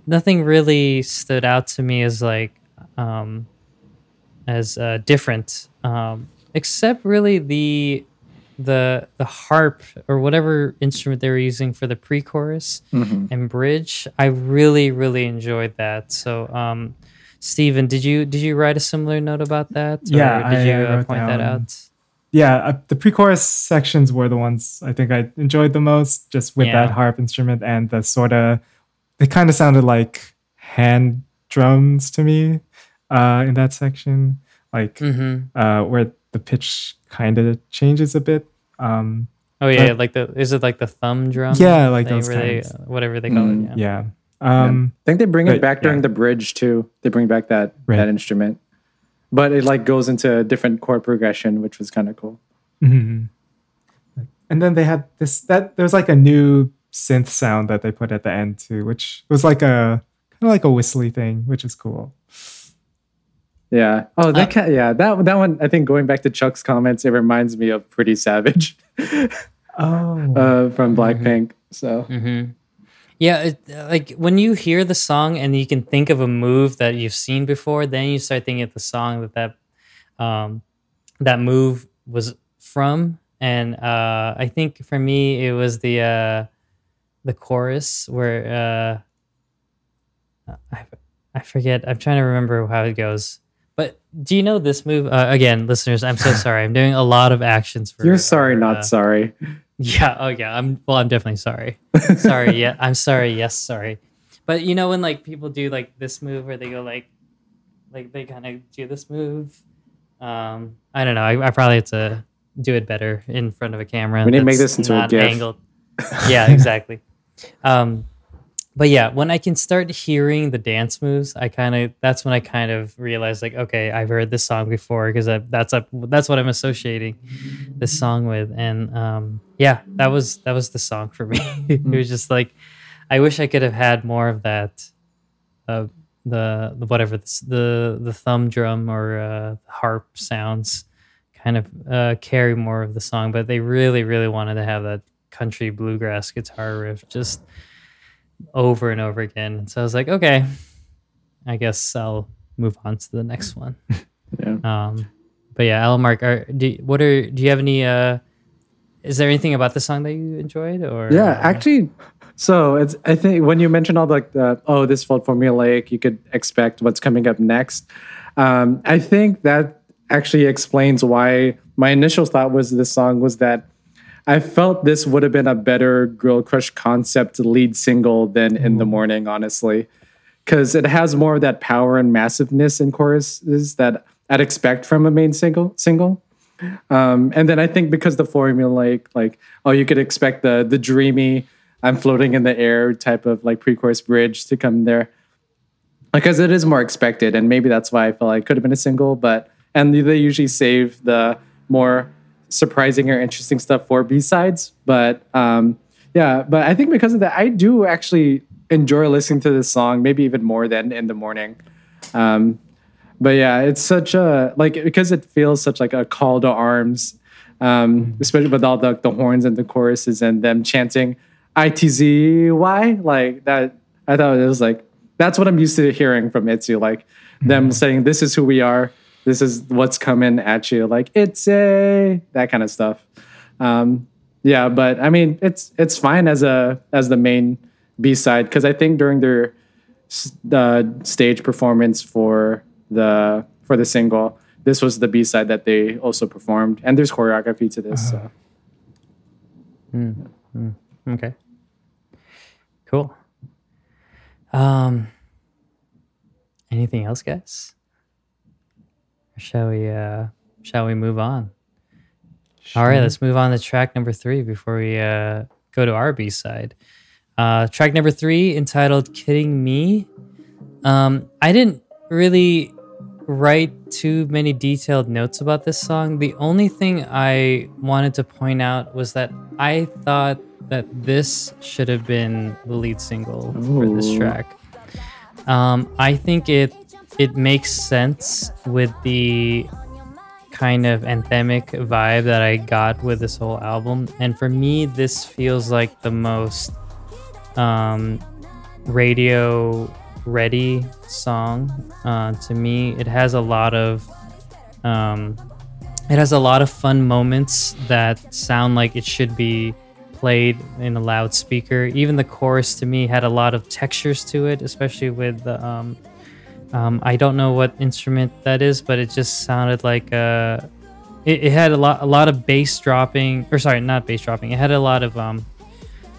nothing really stood out to me as like um as uh, different um except really the the the harp or whatever instrument they were using for the pre-chorus Mhm. and bridge i really really enjoyed that so um Steven, did you did you write a similar note about that or Yeah, did I, you uh, uh, point that down- out Yeah, uh, the pre-chorus sections were the ones I think I enjoyed the most, just with Yeah. that harp instrument and the sort of. They kind of sounded like hand drums to me uh, in that section, like mm-hmm. uh, where the pitch kind of changes a bit. Um, oh yeah But- like the is it like the thumb drum yeah, like thing those where they, kinds. uh, whatever they call Mm, it yeah yeah. Um, I think they bring it back during yeah. the bridge too. They bring back that Right. that instrument, but it like goes into a different chord progression, which was kind of cool. mhm. And then they had this that there was like a new synth sound that they put at the end too, which was like a kind of like a whistly thing, which is cool. Yeah. Oh, that Uh, ca- yeah that that one. I think going back to Chuck's comments, it reminds me of Pretty Savage Oh, uh, from Blackpink. So Mm-hmm. Yeah, it, like when you hear the song and you can think of a move that you've seen before, then you start thinking of the song that that um, that move was from. And uh, I think for me, it was the uh, the chorus where uh, I I forget. I'm trying to remember how it goes. But do you know this move? Uh, again, listeners, I'm so sorry. I'm doing a lot of actions for. you're sorry, not uh, sorry. yeah. Oh, yeah. I'm well. I'm definitely sorry. sorry. Yeah. I'm sorry. Yes. Sorry. But you know when like people do like this move where they go like, like they kind of do this move. Um, I don't know. I, I probably have to do it better in front of a camera. We need to make this into a GIF. Angled. Yeah. Exactly. Um, but yeah, when I can start hearing the dance moves, I kind of that's when I kind of realize like, okay, I've heard this song before because that's a, that's what I'm associating this song with, and um, yeah, that was that was the song for me. it was just like, I wish I could have had more of that, uh, the the whatever the the, thumb drum or uh, harp sounds, kind of uh, carry more of the song, but they really really wanted to have that country bluegrass guitar riff just over and over again. So I was like, okay, I guess I'll move on to the next one. Yeah. Um, but yeah, Alan Mark, are, do, what are do you have any? Uh, is there anything about the song that you enjoyed? Or Yeah, uh, actually, so it's. I think when you mentioned all the oh, this felt formulaic, you could expect what's coming up next. Um, I think that actually explains why my initial thought was this song was that I felt this would have been a better Girl Crush concept lead single than In the Morning, honestly, because it has more of that power and massiveness in choruses that I'd expect from a main single. Single. Um, and then I think because the formula, like, like, oh, you could expect the the dreamy, I'm floating in the air type of like pre-chorus bridge to come there, because it is more expected, and maybe that's why I felt like it could have been a single. But and they usually save the more surprising or interesting stuff for B sides. But um, yeah, but I think because of that, I do actually enjoy listening to this song, maybe even more than in the morning. Um, but yeah, it's such a like because it feels such like a call to arms, um, especially with all the the horns and the choruses and them chanting ITZY like that. I thought it was like that's what I'm used to hearing from Itzy, like them saying this is who we are, this is what's coming at you, like it's a that kind of stuff. Um, yeah, but I mean it's it's fine as a as the main B side because I think during their the stage performance for the for the single. This was the B side that they also performed, and there's choreography to this. So. Okay. Cool. Um, anything else, guys? Shall we? Uh, shall we move on? All right, let's move on to track number three before we uh, go to our B side. Uh, track number three, entitled "Kidding Me." Um, I didn't really write too many detailed notes about this song. The only thing I wanted to point out was that I thought that this should have been the lead single for this track. Um, I think it it makes sense with the kind of anthemic vibe that I got with this whole album, and for me, this feels like the most um, radio ready song uh, to me. It has a lot of um, it has a lot of fun moments that sound like it should be played in a loudspeaker. Even the chorus to me had a lot of textures to it, especially with the um, um, I don't know what instrument that is, but it just sounded like uh, it, it had a lot a lot of bass dropping, or sorry, not bass dropping. It had a lot of um,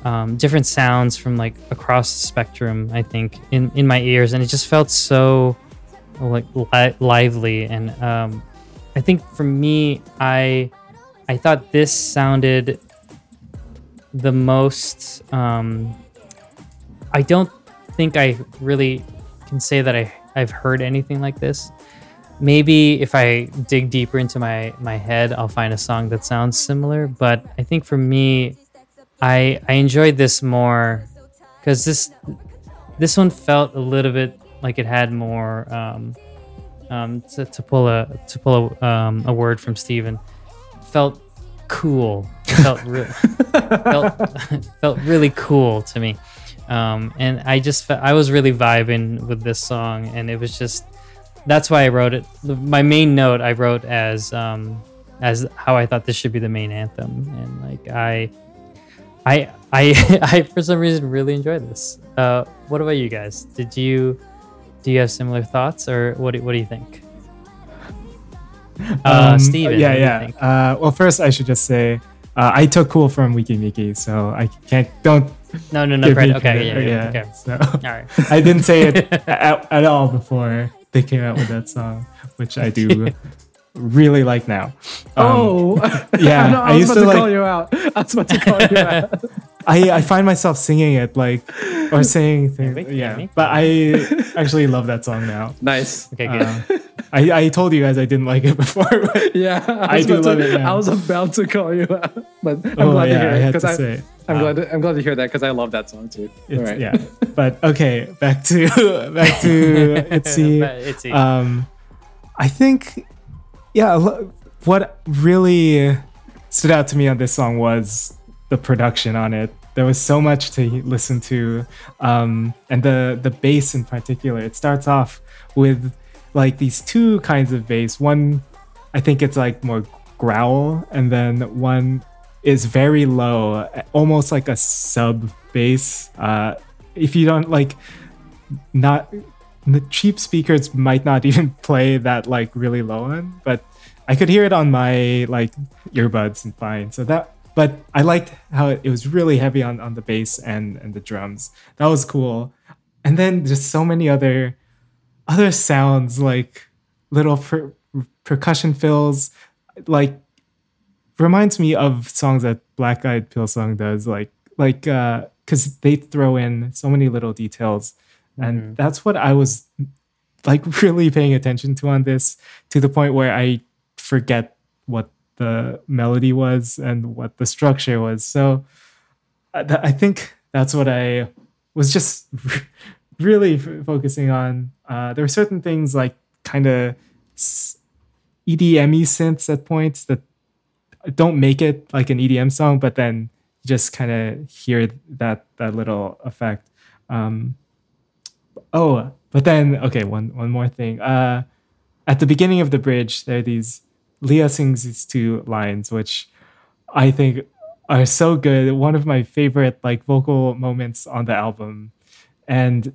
um, different sounds from like across the spectrum. I think in in my ears, and it just felt so like li- lively. And um, I think for me, I I thought this sounded the most. Um, I don't think I really can say that I I've heard anything like this. Maybe if I dig deeper into my my head, I'll find a song that sounds similar. But I think for me, I I enjoyed this more because this this one felt a little bit like it had more um, um, to, to pull a to pull a, um, a word from Steven felt cool It felt re- felt felt really cool to me um, and I just fe- I was really vibing with this song and it was just that's why I wrote it my main note I wrote as um, as how I thought this should be the main anthem and like I I I I for some reason really enjoyed this. Uh, what about you guys? Did you do you have similar thoughts or what do, what do you think? Uh, Um, Steven, Yeah, you yeah. think? Uh, well, first I should just say uh, I took cool from Weki Meki, so I can't don't No, no, no. give Credit. Okay, yeah, credit. yeah, okay. So All right. I didn't say it at, at all before they came out with that song, which I do really like now. Um, oh, yeah, no, I, I was used about to, to, like- call you out. I was about to call you out. I, I find myself singing it like or saying things. Maybe, Yeah, but I actually love that song now. Nice. Okay, good. Uh, I, I told you guys I didn't like it before. But, Yeah, I was do love to, it now. I was about to call you out, but I'm oh glad yeah, to hear I it had to because say. I'm glad. To, I'm glad to hear that because I love that song too. It's, right. Yeah, but okay, back to back to Itzy. But it's Um, I think, yeah, what really stood out to me on this song was the production on it. There was so much to listen to, um, and the the bass in particular. It starts off with like these two kinds of bass. One, I think it's like more growl, and then one is very low, almost like a sub bass. Uh, if you don't like, not the cheap speakers might not even play that like really low end, but I could hear it on my like earbuds and fine. So that, but I liked how it, was really heavy on on the bass and and the drums. That was cool. And then just so many other other sounds like little per, percussion fills, like reminds me of songs that Black Eyed Pill song does, like like uh because they throw in so many little details, and that's what I was like really paying attention to on this to the point where I forget what the melody was and what the structure was. So I, th- I think that's what I was just really f- focusing on. Uh, there were certain things like kind of EDM synths at points that don't make it like an EDM song, but then you just kind of hear that that little effect. Um, oh, but then okay, one one more thing. Uh, at the beginning of the bridge, there are these Lia sings these two lines, which I think are so good. One of my favorite like vocal moments on the album, and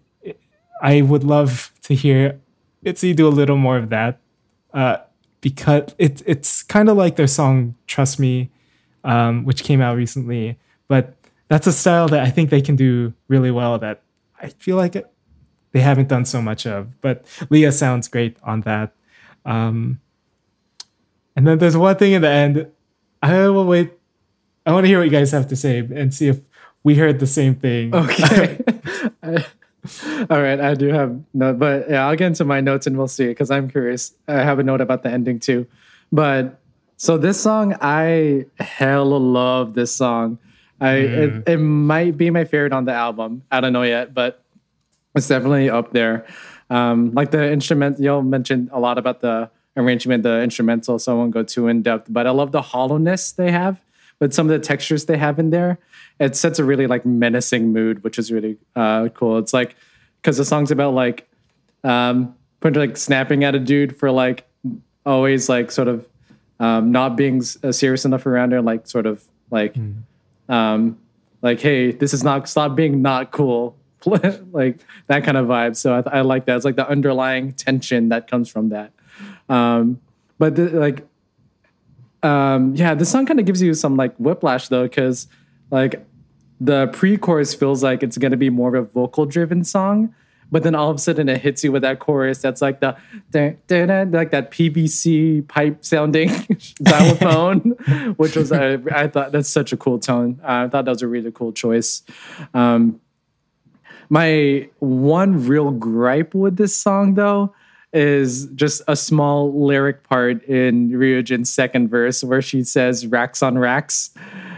I would love to hear Itzy do a little more of that. Uh, because it, it's kind of like their song Trust Me, um, which came out recently. But that's a style that I think they can do really well. That I feel like it, they haven't done so much of. But Lia sounds great on that. Um, and then there's one thing in the end. I will wait. I want to hear what you guys have to say and see if we heard the same thing. Okay. All right, I do have no, but yeah, I'll get into my notes and we'll see because I'm curious. I have a note about the ending too, but so this song, I hella love this song. I it, it might be my favorite on the album. I don't know yet, but it's definitely up there. Um, like the instrument, y'all mentioned a lot about the arrangement, the instrumental, so I won't go too in depth. But I love the hollowness they have with some of the textures they have in there. It sets a really like menacing mood, which is really uh, cool. It's like because the song's about like um, putting like snapping at a dude for like always like sort of um, not being uh, serious enough around her, like sort of like um, like hey, this is not stop being not cool. like that kind of vibe. So I, I like that. It's like the underlying tension that comes from that. Um, but the, like um yeah this song kind of gives you some like whiplash though because like the pre-chorus feels like it's going to be more of a vocal driven song but then all of a sudden it hits you with that chorus that's like the like that pvc pipe sounding xylophone which was I, I thought that's such a cool tone. Uh, i thought that was a really cool choice. Um my one real gripe with this song though is just a small lyric part in Ryujin's second verse where she says racks on racks.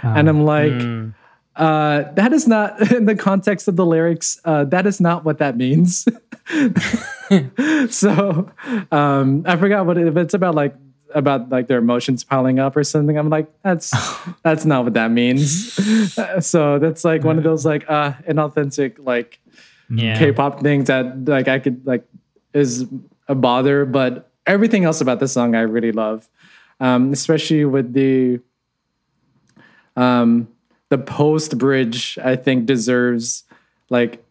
and I'm like, Mm. uh, that is not in the context of the lyrics, uh, that is not what that means. so um, I forgot what it, if it's about like about like their emotions piling up or something. I'm like, that's that's not what that means. Uh, so that's like one of those like uh inauthentic like Yeah. K-pop things that like I could like is a bother, but everything else about this song I really love, um, especially with the um, the post bridge. I think deserves like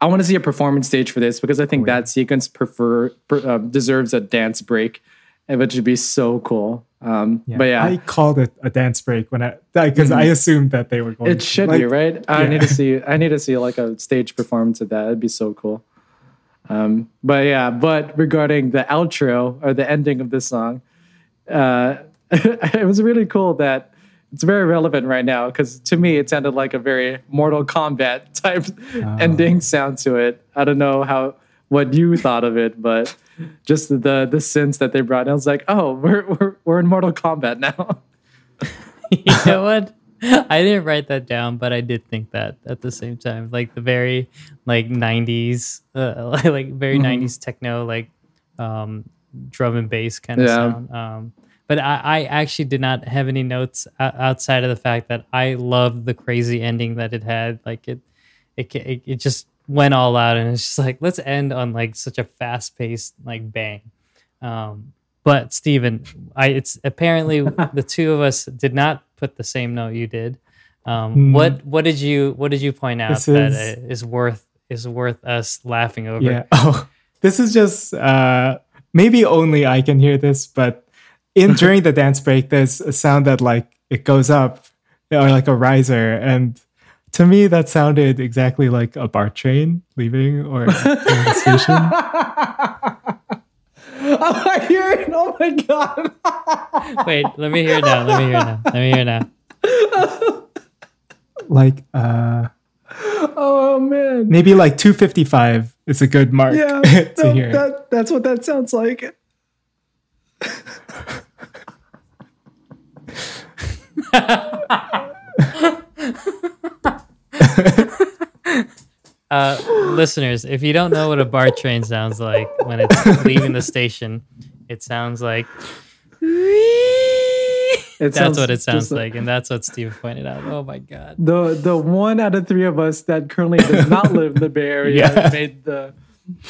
I want to see a performance stage for this because I think that sequence prefer per, uh, deserves a dance break, and which would be so cool. Um, but yeah, I called it a dance break when I because I assumed that they were going. it to, should like, be right. I need to see. I need to see like a stage performance of that. It'd be so cool. Um, but yeah, but regarding the outro or the ending of this song, uh, it was really cool that it's very relevant right now because to me it sounded like a very Mortal Kombat type ending sound to it. I don't know how what you thought of it, but just the the sense that they brought. in, I was like, oh, we're we're, we're in Mortal Kombat now. you know what? I didn't write that down, but I did think that at the same time, like the very like '90s, uh, like very Mm-hmm. '90s techno, like um, drum and bass kind of Yeah. sound. Um, but I, I actually did not have any notes outside of the fact that I loved the crazy ending that it had. Like it, it, it, it just went all out, and it's just like let's end on like such a fast paced like bang. Um, but Stephen, I it's apparently the two of us did not put the same note you did. Um, Hmm. What what did you what did you point out This that is- is worth is worth us laughing over? Yeah. Oh, this is just uh, maybe only I can hear this, but in during the dance break, there's a sound that like it goes up or like a riser, and to me that sounded exactly like a BART train leaving or the station. Oh, I hear it! Oh my god! Wait, let me hear it now. Let me hear it now. Let me hear it now. Like uh, Oh man! maybe like 255 is a good mark Yeah, to that, hear. that- that's what that sounds like. Uh, listeners, if you don't know what a BART train sounds like when it's leaving the station, it sounds like. It That's sounds what it sounds just like, and that's what Steve pointed out. Oh my god! The the one out of three of us that currently does not live in the Bay Area Yeah. made the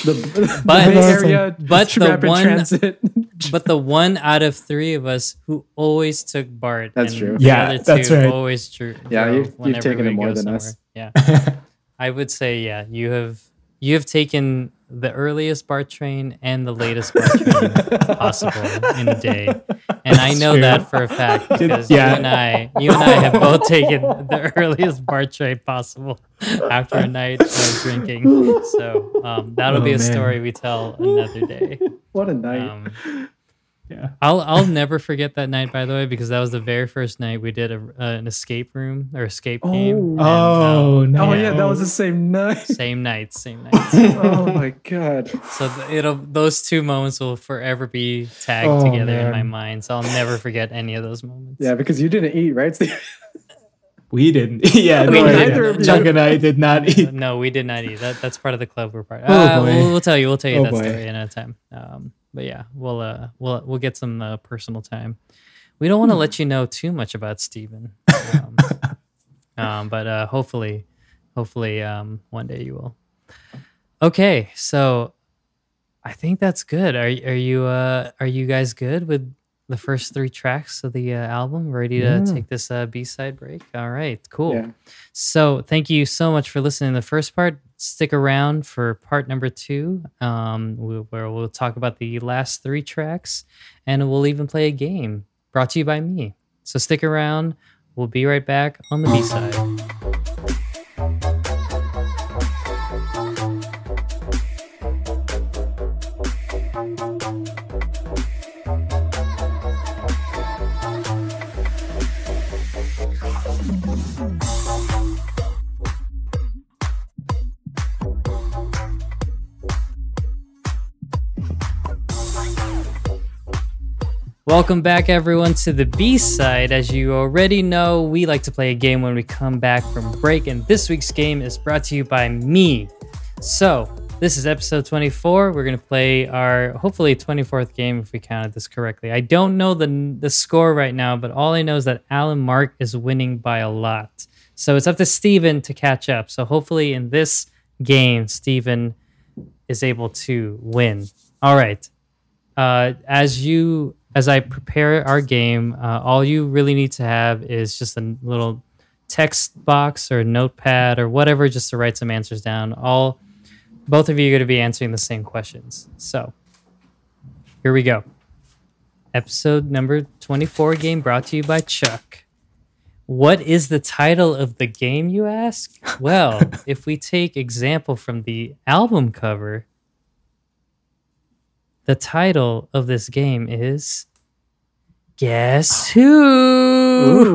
the, But- the Bay Area but the one- transit. But the one out of three of us who always took BART, That's and true. The Yeah, other two that's right. always true. Yeah, you've- you've taken it more go than us. Yeah, I would say yeah. You have you have taken the earliest BART train and the latest BART train possible in a day. And I know true. that for a fact because Yeah. you and I, you and I have both taken the earliest BART train possible after a night of drinking. So um, that'll be Oh, a man. story we tell another day. What a night. Um, Yeah. I'll I'll never forget that night, by the way, because that was the very first night we did a, uh, an escape room or escape game. Oh. and, Oh, um, no. oh yeah, that was the same night. same night, same night. oh my god. So th- it'll those two moments will forever be tagged Oh, together in my mind. So I'll never forget any of those moments. Yeah, because you didn't eat, right? We didn't. Yeah, We no, neither yeah. of Chuck and I did not eat. No, we did not eat. That that's part of the club we're part. Of. Oh, Uh, boy. we'll, we'll tell you. We'll tell you Oh, that boy. story another time. Um, but yeah, we'll uh we'll we'll get some uh, personal time. We don't want to let you know too much about Steven. Um, um, but uh, hopefully, hopefully, um, one day you will. Okay, so I think that's good. Are are you uh are you guys good with the first three tracks of the uh, album? Ready to Yeah. take this uh, B side break? All right, cool. Yeah. So thank you so much for listening to the first part. Stick around for part number two, um, where we'll talk about the last three tracks, and we'll even play a game brought to you by me. So stick around. We'll be right back on the B side. Welcome back, everyone, to the B side. As you already know, we like to play a game when we come back from break, and this week's game is brought to you by me. So, this is episode 24. We're going to play our hopefully 24th game if we counted this correctly. I don't know the, the score right now, but all I know is that Alan Mark is winning by a lot. So, it's up to Steven to catch up. So, hopefully, in this game, Steven is able to win. All right uh, as you as I prepare our game, uh, all you really need to have is just a little text box or notepad or whatever, just to write some answers down. All both of you are going to be answering the same questions. So here we go. Episode number twenty-four game brought to you by Chuck. What is the title of the game, you ask? Well, if we take example from the album cover, the title of this game is Guess Who?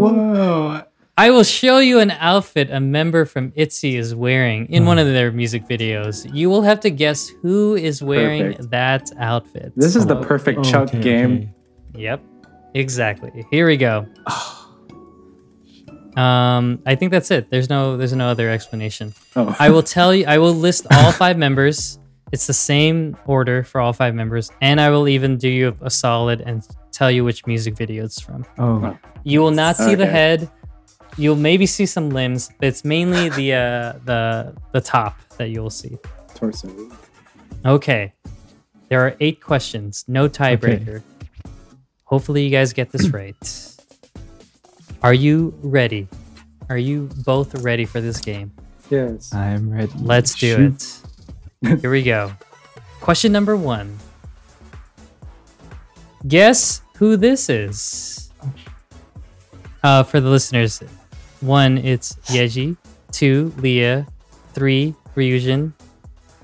Whoa. I will show you an outfit a member from ITZY is wearing in one of their music videos. You will have to guess who is wearing Perfect. that outfit. This is the Oh, perfect Chuck okay, game. okay. Yep. Exactly. Here we go. Um, I think that's it. There's no there's no other explanation. Oh, I will tell you I will list all five members. It's the same order for all five members, and I will even do you a solid and tell you which music video it's from. Oh, You will not see the head. You'll maybe see some limbs, but it's mainly the uh, the the top that you will see. torso. Okay. There are eight questions, no tiebreaker. Hopefully, you guys get this right. Are you ready? Are you both ready for this game? Yes. I'm ready. Let's do Shoot. it. Here we go. Question number one. Guess who this is? Uh, for the listeners, one, it's Yeji. Two, Lia. Three, Ryujin.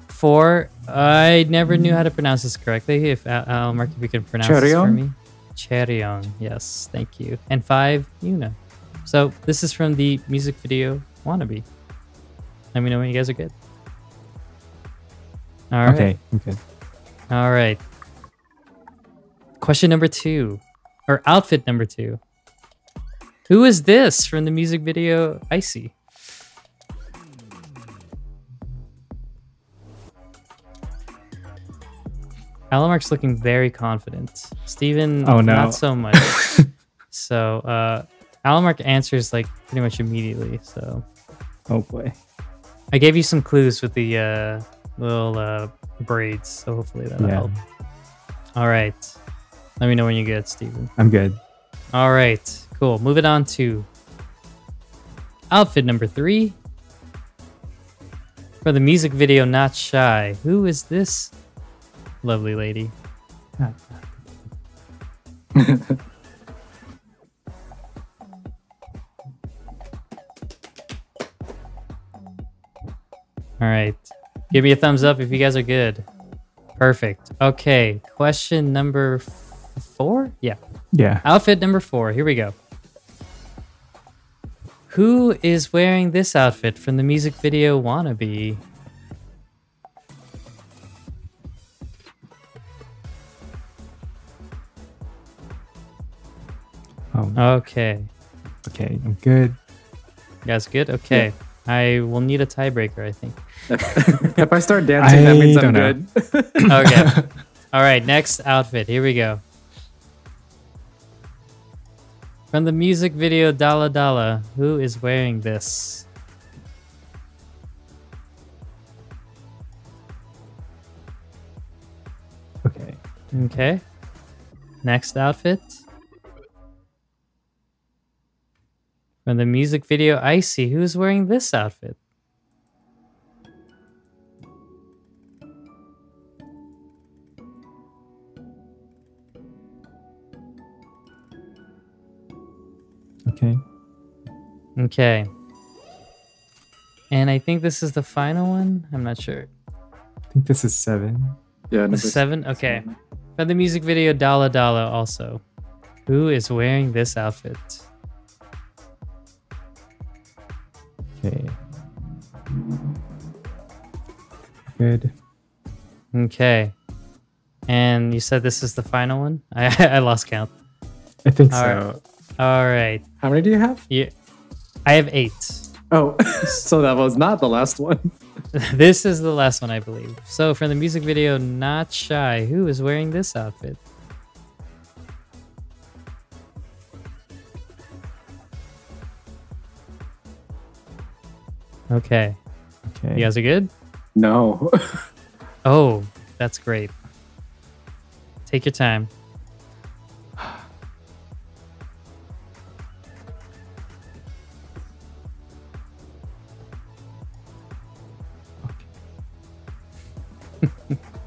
Four, I never knew how to pronounce this correctly. If Al, Al Mark, if you can pronounce this for me. Chaeryeong, yes, thank you. And five, Yuna. So this is from the music video Wannabe. Let me know when you guys are good. All right. Okay, I'm. All right. Question number two, or outfit number two. Who is this from the music video Icy? Alamark's looking very confident. Steven, Oh, no. not so much. so, uh, Alamark answers like pretty much immediately. So, Oh boy. I gave you some clues with the uh, little uh, braids, so hopefully that'll Yeah, help. All right. Let me know when you get Steven. I'm good. All right. Cool. Moving on to outfit number three. For the music video Not Shy, who is this lovely lady? All right. Give me a thumbs up if you guys are good. Perfect. Okay. Question number f- four? Yeah. Yeah. Outfit number four. Here we go. Who is wearing this outfit from the music video Wannabe? Oh, Okay. okay. I'm good. You guys good? Okay. I will need a tiebreaker, I think. if I start dancing, that means I'm know. good. Okay. All right. Next outfit. Here we go. From the music video Dalla Dalla, who is wearing this? Okay. Okay. Next outfit. From the music video Icy, who's wearing this outfit? Okay. Okay. And I think this is the final one. I'm not sure. I think this is seven. Yeah, The number seven? Okay. From the music video Dalla Dalla also. Who is wearing this outfit? Okay. Good. Okay. And you said this is the final one? I, I lost count. I think All so. All right. How many do you have? Yeah. I have eight. Oh, so that was not the last one. this is the last one, I believe. So, from the music video Not Shy, who is wearing this outfit? Okay. Okay. You guys are good? No. Oh, that's great. Take your time.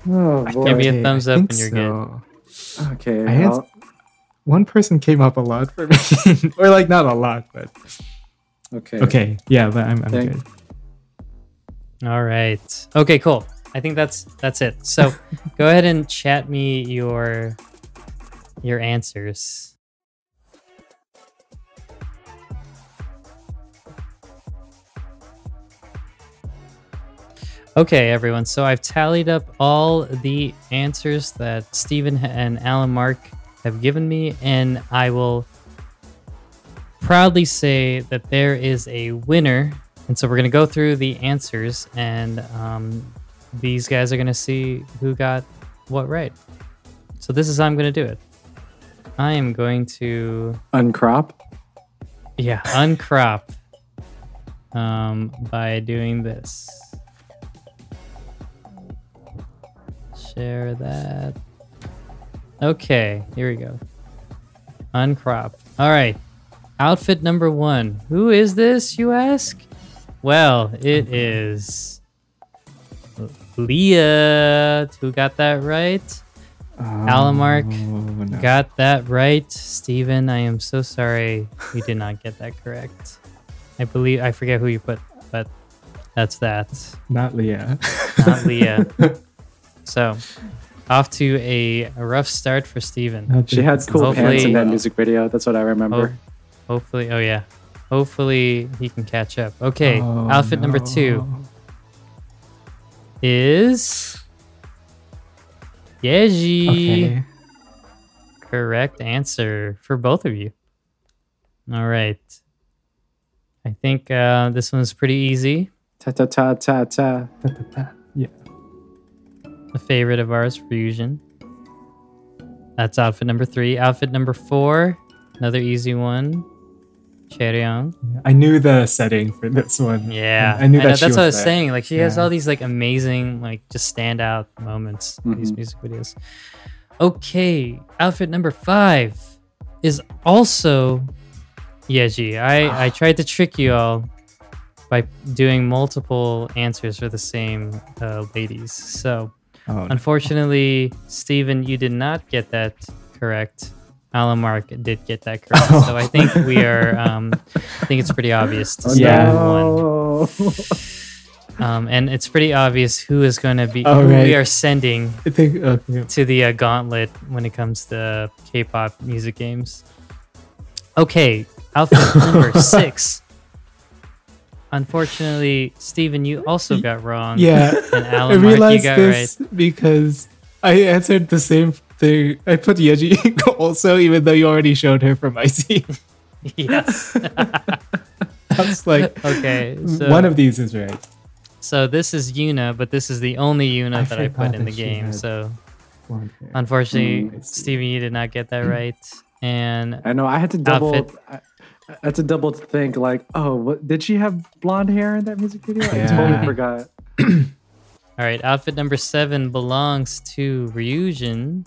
oh Give me a thumbs up think when you're good. Okay. I had one person came up a lot for me, or like not a lot, but okay. okay. Yeah, but I'm, I'm Thank- good. All right. Okay, cool. I think that's that's it. So, go ahead and chat me your your answers. Okay, everyone. So I've tallied up all the answers that Stephen and Alan Mark have given me, and I will proudly say that there is a winner. And so we're going to go through the answers, and um, these guys are going to see who got what right. So this is how I'm going to do it. I am going to, Uncrop. yeah, uncrop um, by doing this. Share that. Okay, here we go. Uncrop. All right. Outfit number one. Who is this, you ask? Well, it is Lia who got that right. Alamark Oh, no. Got that right, Steven. I am so sorry you did not get that correct. I believe I forget who you put, but that's that. not Lia. Not Lia. So, off to a, a rough start for Steven. She had cool pants in that music video. That's what I remember. Oh, Ho- hopefully, oh yeah. Hopefully he can catch up. Okay, Oh, outfit number two is Yeji. Okay. Correct answer for both of you. All right. I think uh, this one's pretty easy. Ta ta ta ta ta. Da, da, da. Yeah. A favorite of ours, Ryujin. That's outfit number three. Outfit number four, another easy one. Chaeryeong. I knew the setting for this one. Yeah, I knew that know, she that's what I was there. saying. Like she has all these like amazing, like just standout moments in these Mhm. music videos. Okay, outfit number five is also Yeji. I I tried to trick you all by doing multiple answers for the same uh, ladies. So Oh, no. unfortunately, Steven, you did not get that correct. Alan Mark did get that correct. So I think we are. Um, I think it's pretty obvious to Oh, Yeah. no. Um, and it's pretty obvious who is going to be Oh, who we are sending think okay. to the uh, gauntlet when it comes to K-pop music games. Okay, outfit number six. Unfortunately, Steven, you also got wrong. Yeah. and I Alan Mark, you realized got this because I answered the same thing. I put Yeji also, even though you already showed her from Icy. right. Yes. That's like, okay, so one of these is right. so this is Yuna, but this is the only Yuna I that I forgot put in the game. So unfortunately, Mm, I. Steven, you did not get that right. And I know. I had to double. Outfit. I, I had to double think. Like, oh, what did she have blonde hair in that music video? I totally forgot. All right, outfit number seven belongs to Ryujin.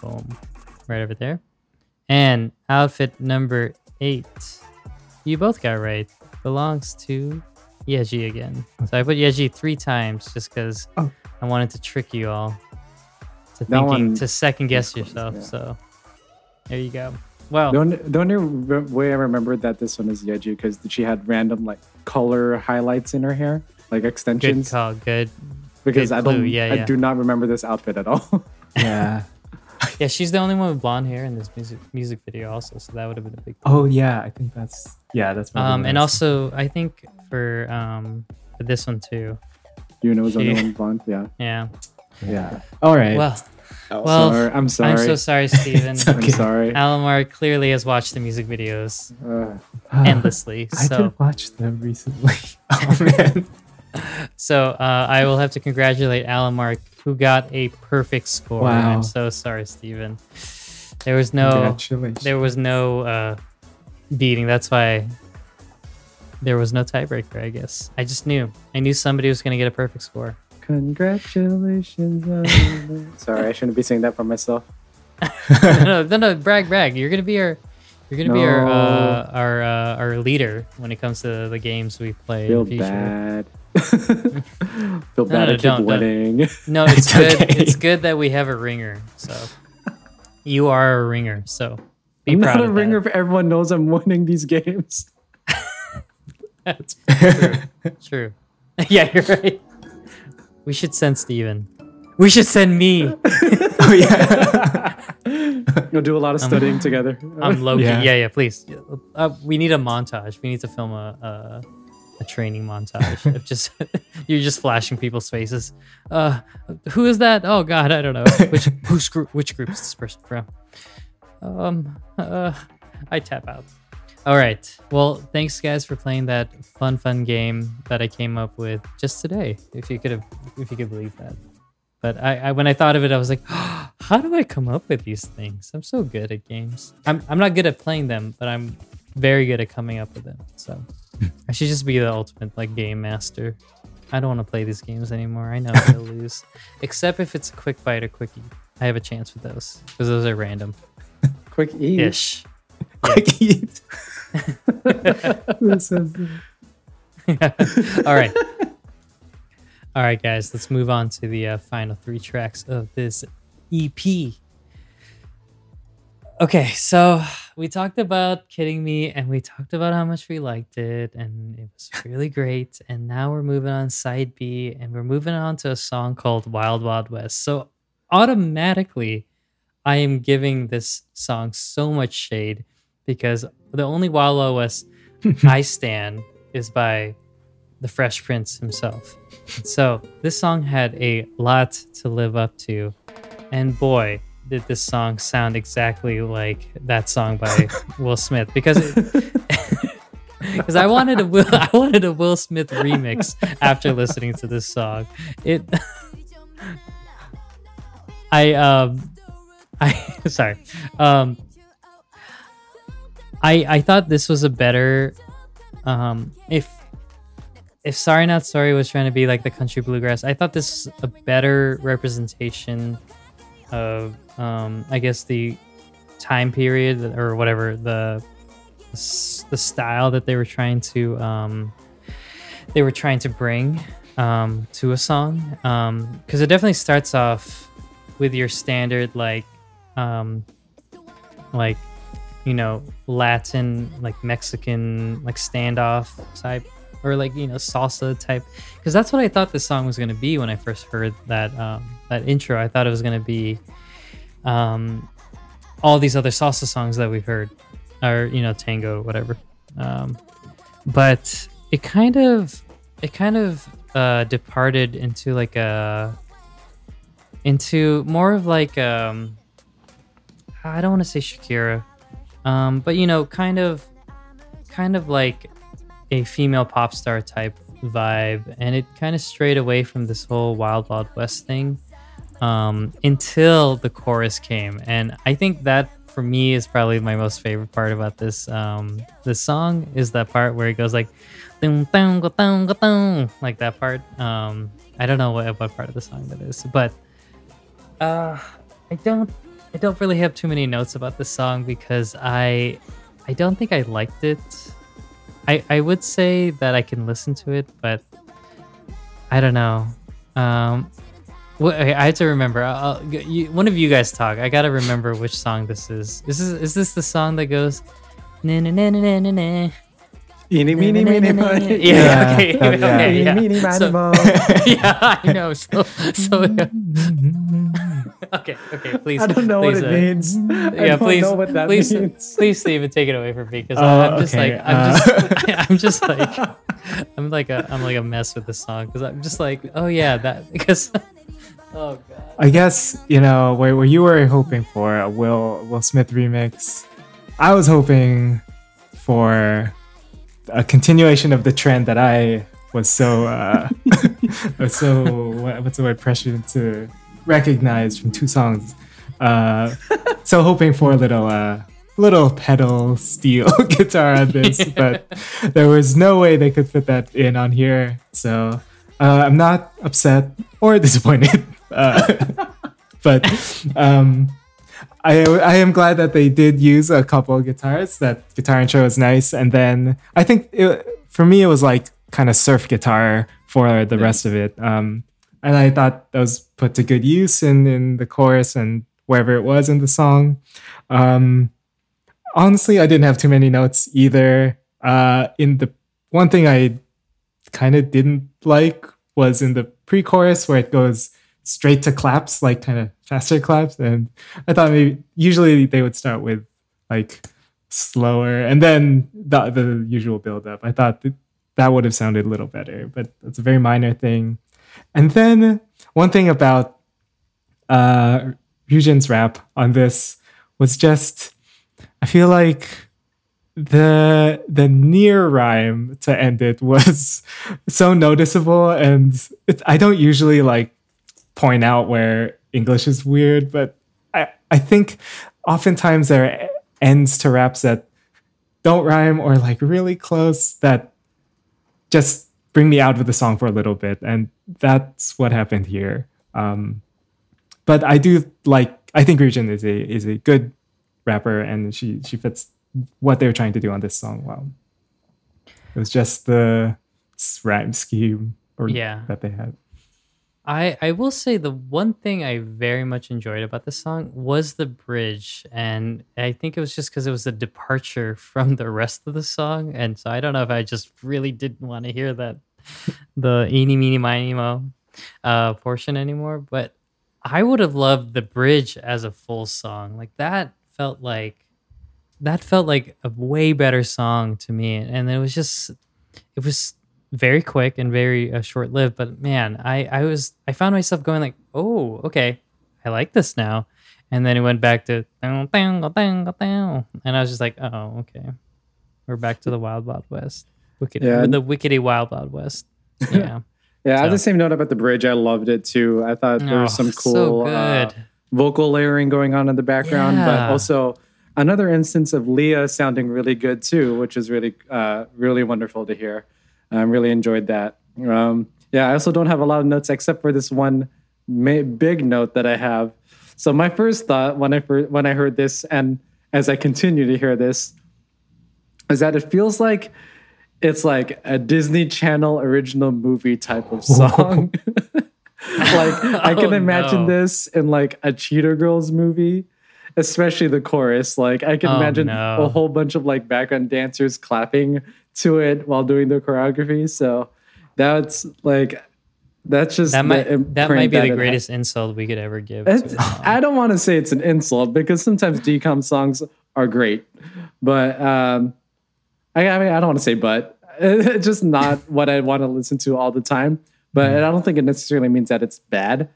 Boom. Right over there. And outfit number eight, you both got right, belongs to Yeji again. So I put Yeji three times just because Oh. I wanted to trick you all to That thinking, one- to second guess course, yourself. yeah. So there you go. Well, The only, the only way I remember that this one is Yeji because she had random like color highlights in her hair, like extensions. good extensions. call. Good. because good I don't, clue, yeah, I yeah. do not remember this outfit at all. Yeah. Yeah, she's the only one with blonde hair in this music music video, also. So that would have been a big. Oh yeah, I think that's yeah, that's probably Um, and I was also I think for um for this one too. you know, was the only She- one blonde. Yeah. Yeah. yeah. All right. Well, Oh, well, sorry. I'm sorry. I'm so sorry, Steven. It's I'm sorry. Alamar clearly has watched the music videos Uh, endlessly. I So, did watch them recently. oh man. so uh, I will have to congratulate Alamar, who got a perfect score. Wow. I'm so sorry, Steven. There was no, there was no uh, beating. That's why there was no tiebreaker. I guess I just knew. I knew somebody was going to get a perfect score. congratulations. sorry, I shouldn't be saying that for myself. no, no, no, brag, brag. You're gonna be our, you're gonna be our, uh, our, uh, our leader when it comes to the games we play Feel in the future. bad. Feel bad. no, I keep don't, don't. winning. No, it's It's good. okay. It's good that we have a ringer. So you are a ringer. So be I'm proud not a ringer if everyone knows I'm winning these games. That's true. True. Yeah, you're right. We should send Steven. We should send me. oh yeah. We'll do a lot of studying together. I'm Loki. Yeah. Yeah, yeah. please. Uh, we need a montage. We need to film a a, a training montage of just you're just flashing people's faces. Uh, who is that? Oh God, I don't know. Which who's group? Which group is this person from? Um, uh, I tap out. All right. Well, thanks guys for playing that fun, fun game that I came up with just today. If you could have, if you could believe that. But I, I when I thought of it, I was like, how do I come up with these things? I'm so good at games. I'm I'm not good at playing them, but I'm very good at coming up with them. So I should just be the ultimate like game master. I don't want to play these games anymore. I know I'll lose, except if it's a quick bite or quickie. I have a chance with those because those are random Quick E. ish. Quick eat. Is- All right. All right, guys, let's move on to the uh, final three tracks of this EP. Okay, so we talked about Kidding Me and we talked about how much we liked it and it was really great. And now we're moving on side B and we're moving on to a song called Wild Wild West. So automatically, I am giving this song so much shade because the only Wild Wild West I stand is by the Fresh Prince himself. And so this song had a lot to live up to, and boy, did this song sound exactly like that song by Will Smith because because I wanted a Will I wanted a Will Smith remix after listening to this song. It I um I sorry um I I thought this was a better um if if Sorry Not Sorry was trying to be like the country bluegrass, I thought this was a better representation of um I guess the time period or whatever the the style that they were trying to um they were trying to bring um to a song. Um because it definitely starts off with your standard like um like you know Latin like Mexican like standoff type or like you know salsa type because that's what I thought this song was gonna be when I first heard that um, that intro. I thought it was gonna be um, all these other salsa songs that we've heard or you know tango whatever. Um, but it kind of it kind of uh, departed into like a into more of like um I don't want to say Shakira, um, but you know, kind of kind of like a female pop star type vibe, and it kind of strayed away from this whole Wild Wild West thing um, until the chorus came, and I think that for me is probably my most favorite part about this um, song is that part where it goes like like that part. Um, I don't know what what part of the song that is, but uh, I don't I don't really have too many notes about this song because I I don't think I liked it. I I would say that I can listen to it, but I don't know. Um, okay, I have to remember. I'll, you, one of you guys talk. I gotta remember which song this is. This is is this the song that goes? Na, na, na, na, na, na. Eeny, meeny, meeny, miny. Yeah, Yeah, okay, yeah. Eeny, meeny, miny, So- yeah, I know. So, so yeah. okay, okay. Please, I don't know what it uh, means. I yeah, don't please, know what that please, means. please, Steven, take it away from me because Oh, I'm just okay, like, I'm uh, just, I'm just like, I'm like a, I'm like a mess with this song because I'm just like, oh yeah, that because, oh god, I guess you know where, where you were hoping for a Will Will Smith remix. I was hoping for a continuation of the trend that I was so uh, was so what- what's the word pressured to recognize from two songs. Uh, so hoping for a little uh, little pedal steel guitar on this, but there was no way they could fit that in on here. So uh, I'm not upset or disappointed. Uh, but um, I I am glad that they did use a couple guitars. That guitar intro was nice, and then I think it, for me it was like kind of surf guitar for the rest of it. Um, and I thought that was put to good use in in the chorus and wherever it was in the song. Um, honestly, I didn't have too many notes either. Uh, in the one thing I kind of didn't like was in the pre-chorus where it goes straight to claps, like kind of faster claps, and I thought maybe usually they would start with like slower and then the the usual build up. I thought that, that would have sounded a little better, but it's a very minor thing. And then one thing about uh Ryujin's rap on this was just I feel like the the near rhyme to end it was so noticeable. And it, I don't usually like point out where English is weird, but I I think oftentimes there are ends to raps that don't rhyme or like really close that just bring me out of the song for a little bit and that's what happened here. Um, but I do like I think Ryujin is a is a good rapper and she she fits what they were trying to do on this song well. It was just the rhyme scheme or Yeah. that they had. I I will say the one thing I very much enjoyed about this song was the bridge, and I think it was just because it was a departure from the rest of the song, and so I don't know if I just really didn't want to hear that the eeny meeny miny mo uh, portion anymore, but I would have loved the bridge as a full song. Like that felt like that felt like a way better song to me, and it was just it was very quick and very uh, short lived. But man, I I was I found myself going like, oh, okay, I like this now, and then it went back to and I was just like, oh, okay, we're back to the wild wild west, wicked, Yeah. the wickedy wild wild west. Yeah, Yeah, I have the same note about the bridge. I loved it too. I thought there was Oh, some so cool uh, vocal layering going on in the background, but also another instance of Lia sounding really good too, which is really, uh, really wonderful to hear. I really enjoyed that. Um, yeah, I also don't have a lot of notes except for this one ma- big note that I have. So my first thought when I when I heard this, and as I continue to hear this, is that it feels like it's like a Disney Channel original movie type of song. like I can Oh, imagine no. this in like a Cheetah Girls movie. especially the chorus. Like I can Oh, imagine no. a whole bunch of like background dancers clapping to it while doing the choreography. So that's like that's just That might that might be that the greatest insult we could ever give. To It's, a song. I don't want to say it's an insult because sometimes DCOM songs are great, but um, I, I mean I don't want to say but it's just not what I want to listen to all the time. But Mm-hmm. I don't think it necessarily means that it's bad.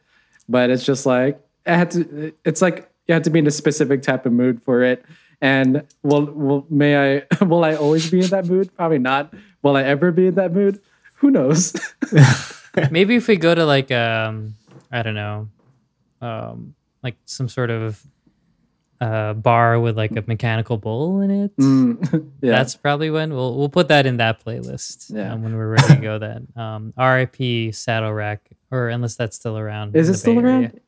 But it's just like I had to. It's like you have to be in a specific type of mood for it. And will will may I will I always be in that mood? Probably not. Will I ever be in that mood? Who knows? Maybe if we go to like um I don't know, um like some sort of uh bar with like a mechanical bull in it. Mm, yeah. That's probably when we'll we'll put that in that playlist. Yeah. um, when we're ready to go. Then um, R.I.P. Saddle Rack, or unless that's still around. Is it still Bay Area. around?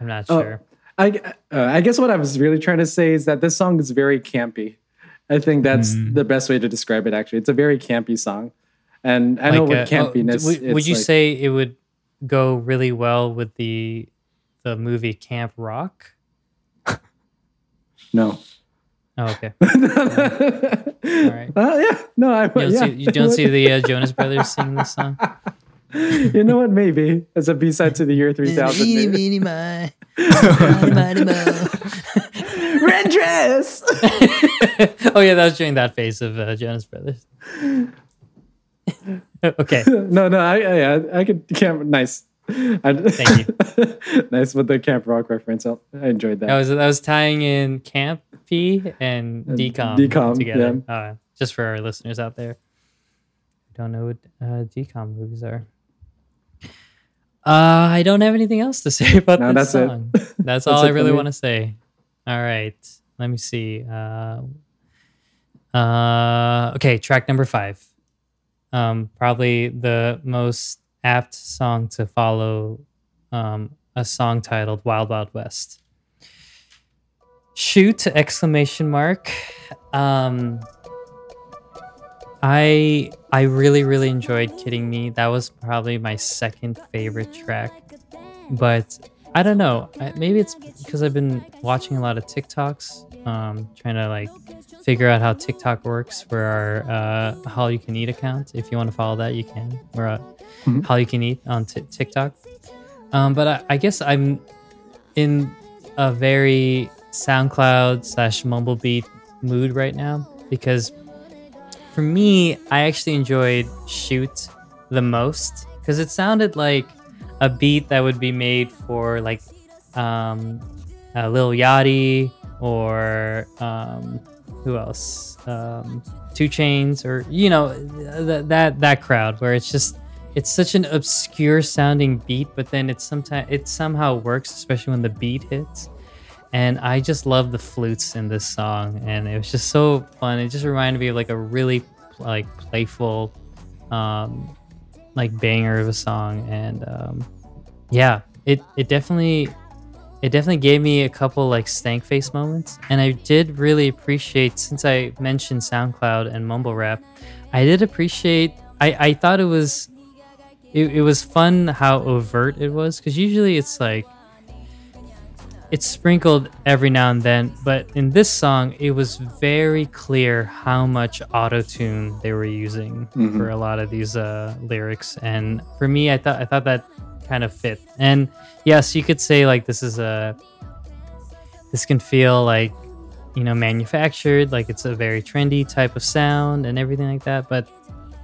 I'm not Oh, sure. I uh, I guess what I was really trying to say is that this song is very campy. I think that's Mm. the best way to describe it. Actually, it's a very campy song, and I know Like, with uh, oh, campiness, would, would you like- say it would go really well with the the movie Camp Rock? no? Oh, okay. All right. Uh, yeah, no, I You don't yeah. see you don't see the uh, Jonas Brothers sing this song. you know what? Maybe as a B side to the year three thousand. Red dress. oh yeah, that was during that phase of uh, Jonas Brothers. okay, no, no, I, I, yeah, I could camp. Nice. I, Thank you. nice with the camp rock reference. I I enjoyed that. I was I was tying in Camp P and And DCOM, DCOM, together, uh, just for our listeners out there don't know what uh, DCOM movies are. Uh, I don't have anything else to say about No, this that's it. song. That's, That's all it I really want to say. All right, let me see. Uh, uh, okay, track number five. Um, probably the most apt song to follow um, a song titled Wild Wild West. Shoot exclamation mark. Um, I I really really enjoyed Kidding Me. That was probably my second favorite track. But I don't know. I- Maybe it's because I've been watching a lot of TikToks, um, trying to like figure out how TikTok works for our uh, How You Can Eat account. If you want to follow that, you can. We're at Mhm. How You Can Eat on Ti- TikTok. Um, but I, I guess I'm in a very SoundCloud slash Mumblebeat mood right now because for me, I actually enjoyed Shoot the most because it sounded like a beat that would be made for like um, uh, Lil Yachty or um, who else? Um, 2 Chainz or you know th- that that crowd where it's just it's such an obscure sounding beat, but then it's sometimes it somehow works, especially when the beat hits. And I just love the flutes in this song, and it was just so fun. It just reminded me of like a really like playful, um, like banger of a song, and um, yeah, it it definitely it definitely gave me a couple like stank face moments, and I did really appreciate since I mentioned SoundCloud and mumble rap, I did appreciate. I I thought it was it, it was fun how overt it was because usually it's like it's sprinkled every now and then but in this song it was very clear how much auto-tune they were using Mhm. for a lot of these uh, lyrics. And for me i thought i thought that kind of fit. And yes you could say like this is a this can feel like you know manufactured like it's a very trendy type of sound and everything like that. But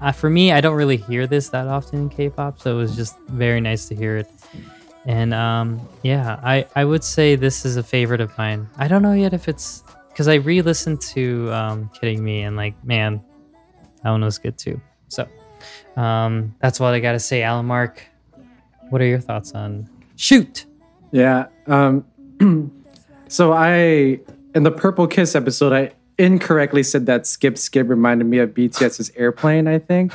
uh, for me i don't really hear this that often in k-pop so it was just very nice to hear it and um, yeah I, I would say this is a favorite of mine i don't know yet if it's because i re-listened to um, kidding me and like man that one was good too so um, that's what i gotta say alan mark what are your thoughts on shoot Yeah. Um, so I, in the Purple Kiss episode, I incorrectly said that Skip Skip reminded me of BTS's Airplane, I think.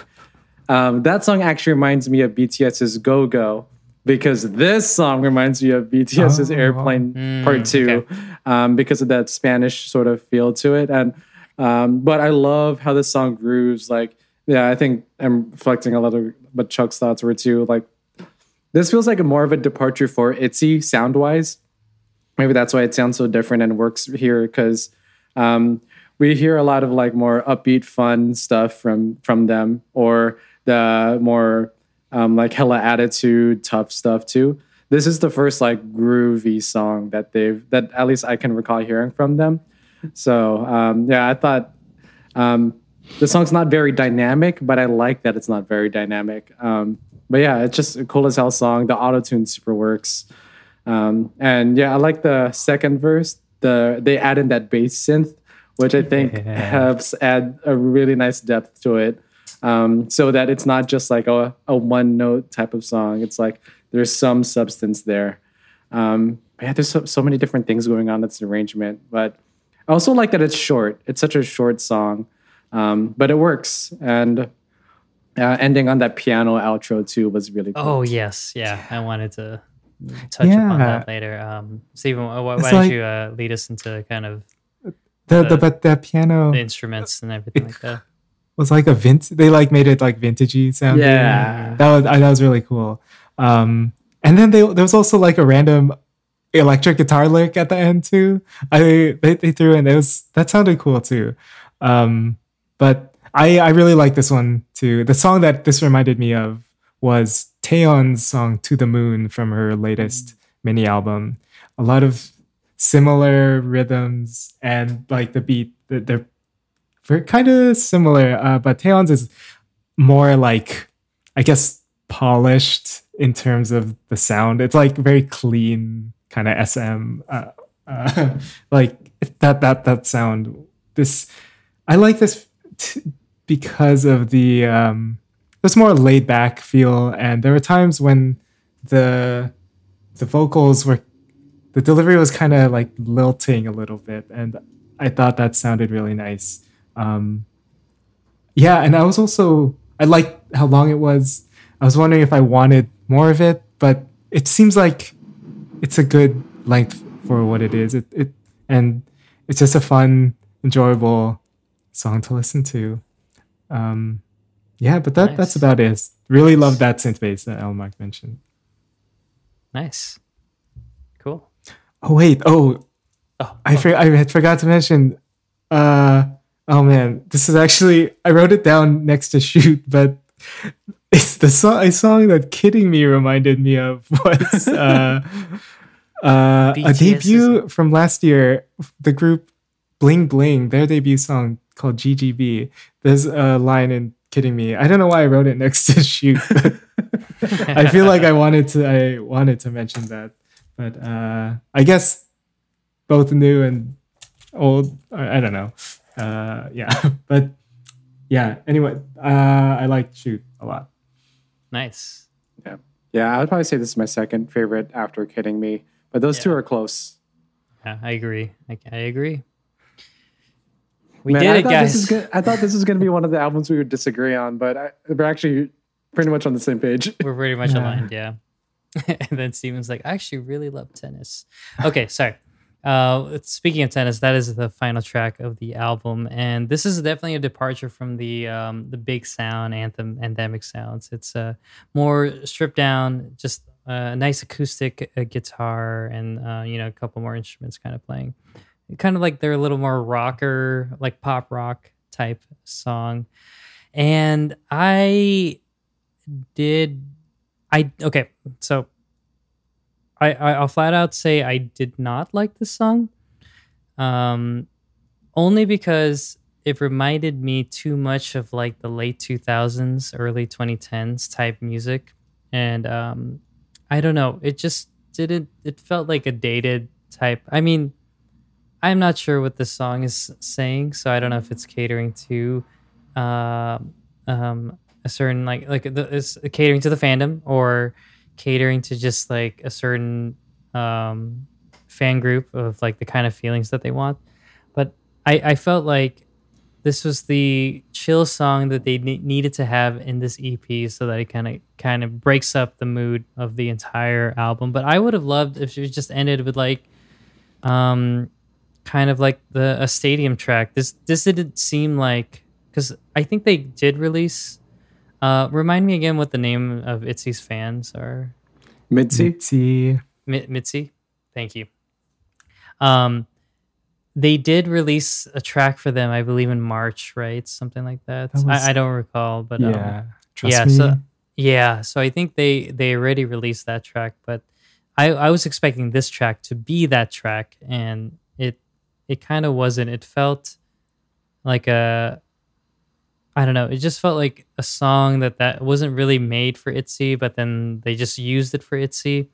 Um, that song actually reminds me of BTS's Go Go because this song reminds me of BTS's Oh. Airplane Mm, Part 2 okay. um, because of that Spanish sort of feel to it. And um, but I love how this song grooves. Like, yeah, I think I'm reflecting a lot of what Chuck's thoughts were too. Like, this feels like a more of a departure for Itzy sound wise. maybe that's why it sounds so different and works here because um, we hear a lot of like more upbeat, fun stuff from from them, or the more um, like hella attitude, tough stuff too. This is the first like groovy song that they've that at least I can recall hearing from them. So um, yeah, I thought um, the song's not very dynamic, but I like that it's not very dynamic. Um, but yeah, it's just a cool as hell song. The auto tune super works, um, and yeah, I like the second verse. The they add in that bass synth, which I think Yeah. helps add a really nice depth to it. Um, so that it's not just like a, a one note type of song. It's like there's some substance there. Um, yeah, there's so, so many different things going on. That's arrangement, but I also like that it's short. It's such a short song, um, but it works. And uh, ending on that piano outro too was really cool. Oh yes, yeah. I wanted to touch upon that later. Um, Stephen, why, why It's did like- you uh, lead us into kind of The, The- the but that piano the instruments and everything like that? Was like a vint. They like made it like vintagey sounding. Yeah. that was I, that was really cool. Um, and then they, there was also like a random electric guitar lick at the end too. I they, they threw in it was that sounded cool too. Um, but I I really like this one too. The song that this reminded me of was Taeyeon's song "To the Moon" from her latest mini album. A lot of similar rhythms and like the beat that they're very kind of similar, uh, but Taeyeon's is more like I guess polished in terms of the sound. It's like very clean kind of SM, uh, uh, like that that that sound. This I like this t- because of the um, this more laid back feel, and there were times when the the vocals were the delivery was kind of like lilting a little bit, and I thought that sounded really nice. Um, yeah, and I was also I liked how long it was. I was wondering if I wanted more of it, but it seems like it's a good length for what it is. It it and it's just a fun, enjoyable song to listen to. Um, yeah, but that that's about it. Really love that synth bass that Alan Mark mentioned. Nice, cool. Oh wait, oh Oh, I for, I had forgot to mention. Uh, oh man, this is actually I wrote it down next to shoot, but it's the song. A song that "Kidding Me" reminded me of was uh, uh, a debut from last year. The group Bling Bling, their debut song called GGB. There's a line in "Kidding Me." I don't know why I wrote it next to shoot. I feel like I wanted to. I wanted to mention that, but uh, I guess both new and old. I, I don't know. Uh, yeah, but yeah. Anyway, uh, I like shoot a lot. nice. Yeah, yeah. I would probably say this is my second favorite after Kidding Me, but those two are close. Yeah, I agree. I, I agree. We Man, did I it, guys. This is gonna, I thought this was going to be one of the albums we would disagree on, but I, we're actually pretty much on the same page. We're pretty much Yeah. aligned, yeah. and then Steven's like, I actually really love tennis. Okay, sorry. Uh, speaking of tennis, that is the final track of the album, and this is definitely a departure from the um, the big sound anthem, endemic sounds. It's uh, more stripped down, just a nice acoustic uh, guitar, and uh, you know a couple more instruments kind of playing. Kind of like they're a little more rocker, like pop rock type song, and I did I okay, so I, I I'll flat out say I did not like the song. Um only because it reminded me too much of like the late 2000s, early 2010s type music and um I don't know, it just didn't it felt like a dated type. I mean, I'm not sure what the song is saying, so I don't know if it's catering to um um a certain like like the, catering to the fandom or catering to just like a certain um fan group of like the kind of feelings that they want. But i i felt like this was the chill song that they ne- needed to have in this ep so that it kind of kind of breaks up the mood of the entire album. But i would have loved if it just ended with like um kind of like the a stadium track. This this didn't seem like because i think they did release uh, remind me again what the name of Itzy's fans are. MIDZY? MIDZY. Mi- MIDZY, thank you. Um, they did release a track for them, I believe, in March, right? Something like that. That was- I, I don't recall, but um, yeah. Trust yeah, me. so- yeah. So I think they they already released that track, but I I was expecting this track to be that track, and it it kind of wasn't. It felt like a I don't know. It just felt like a song that that wasn't really made for ITZY, but then they just used it for ITZY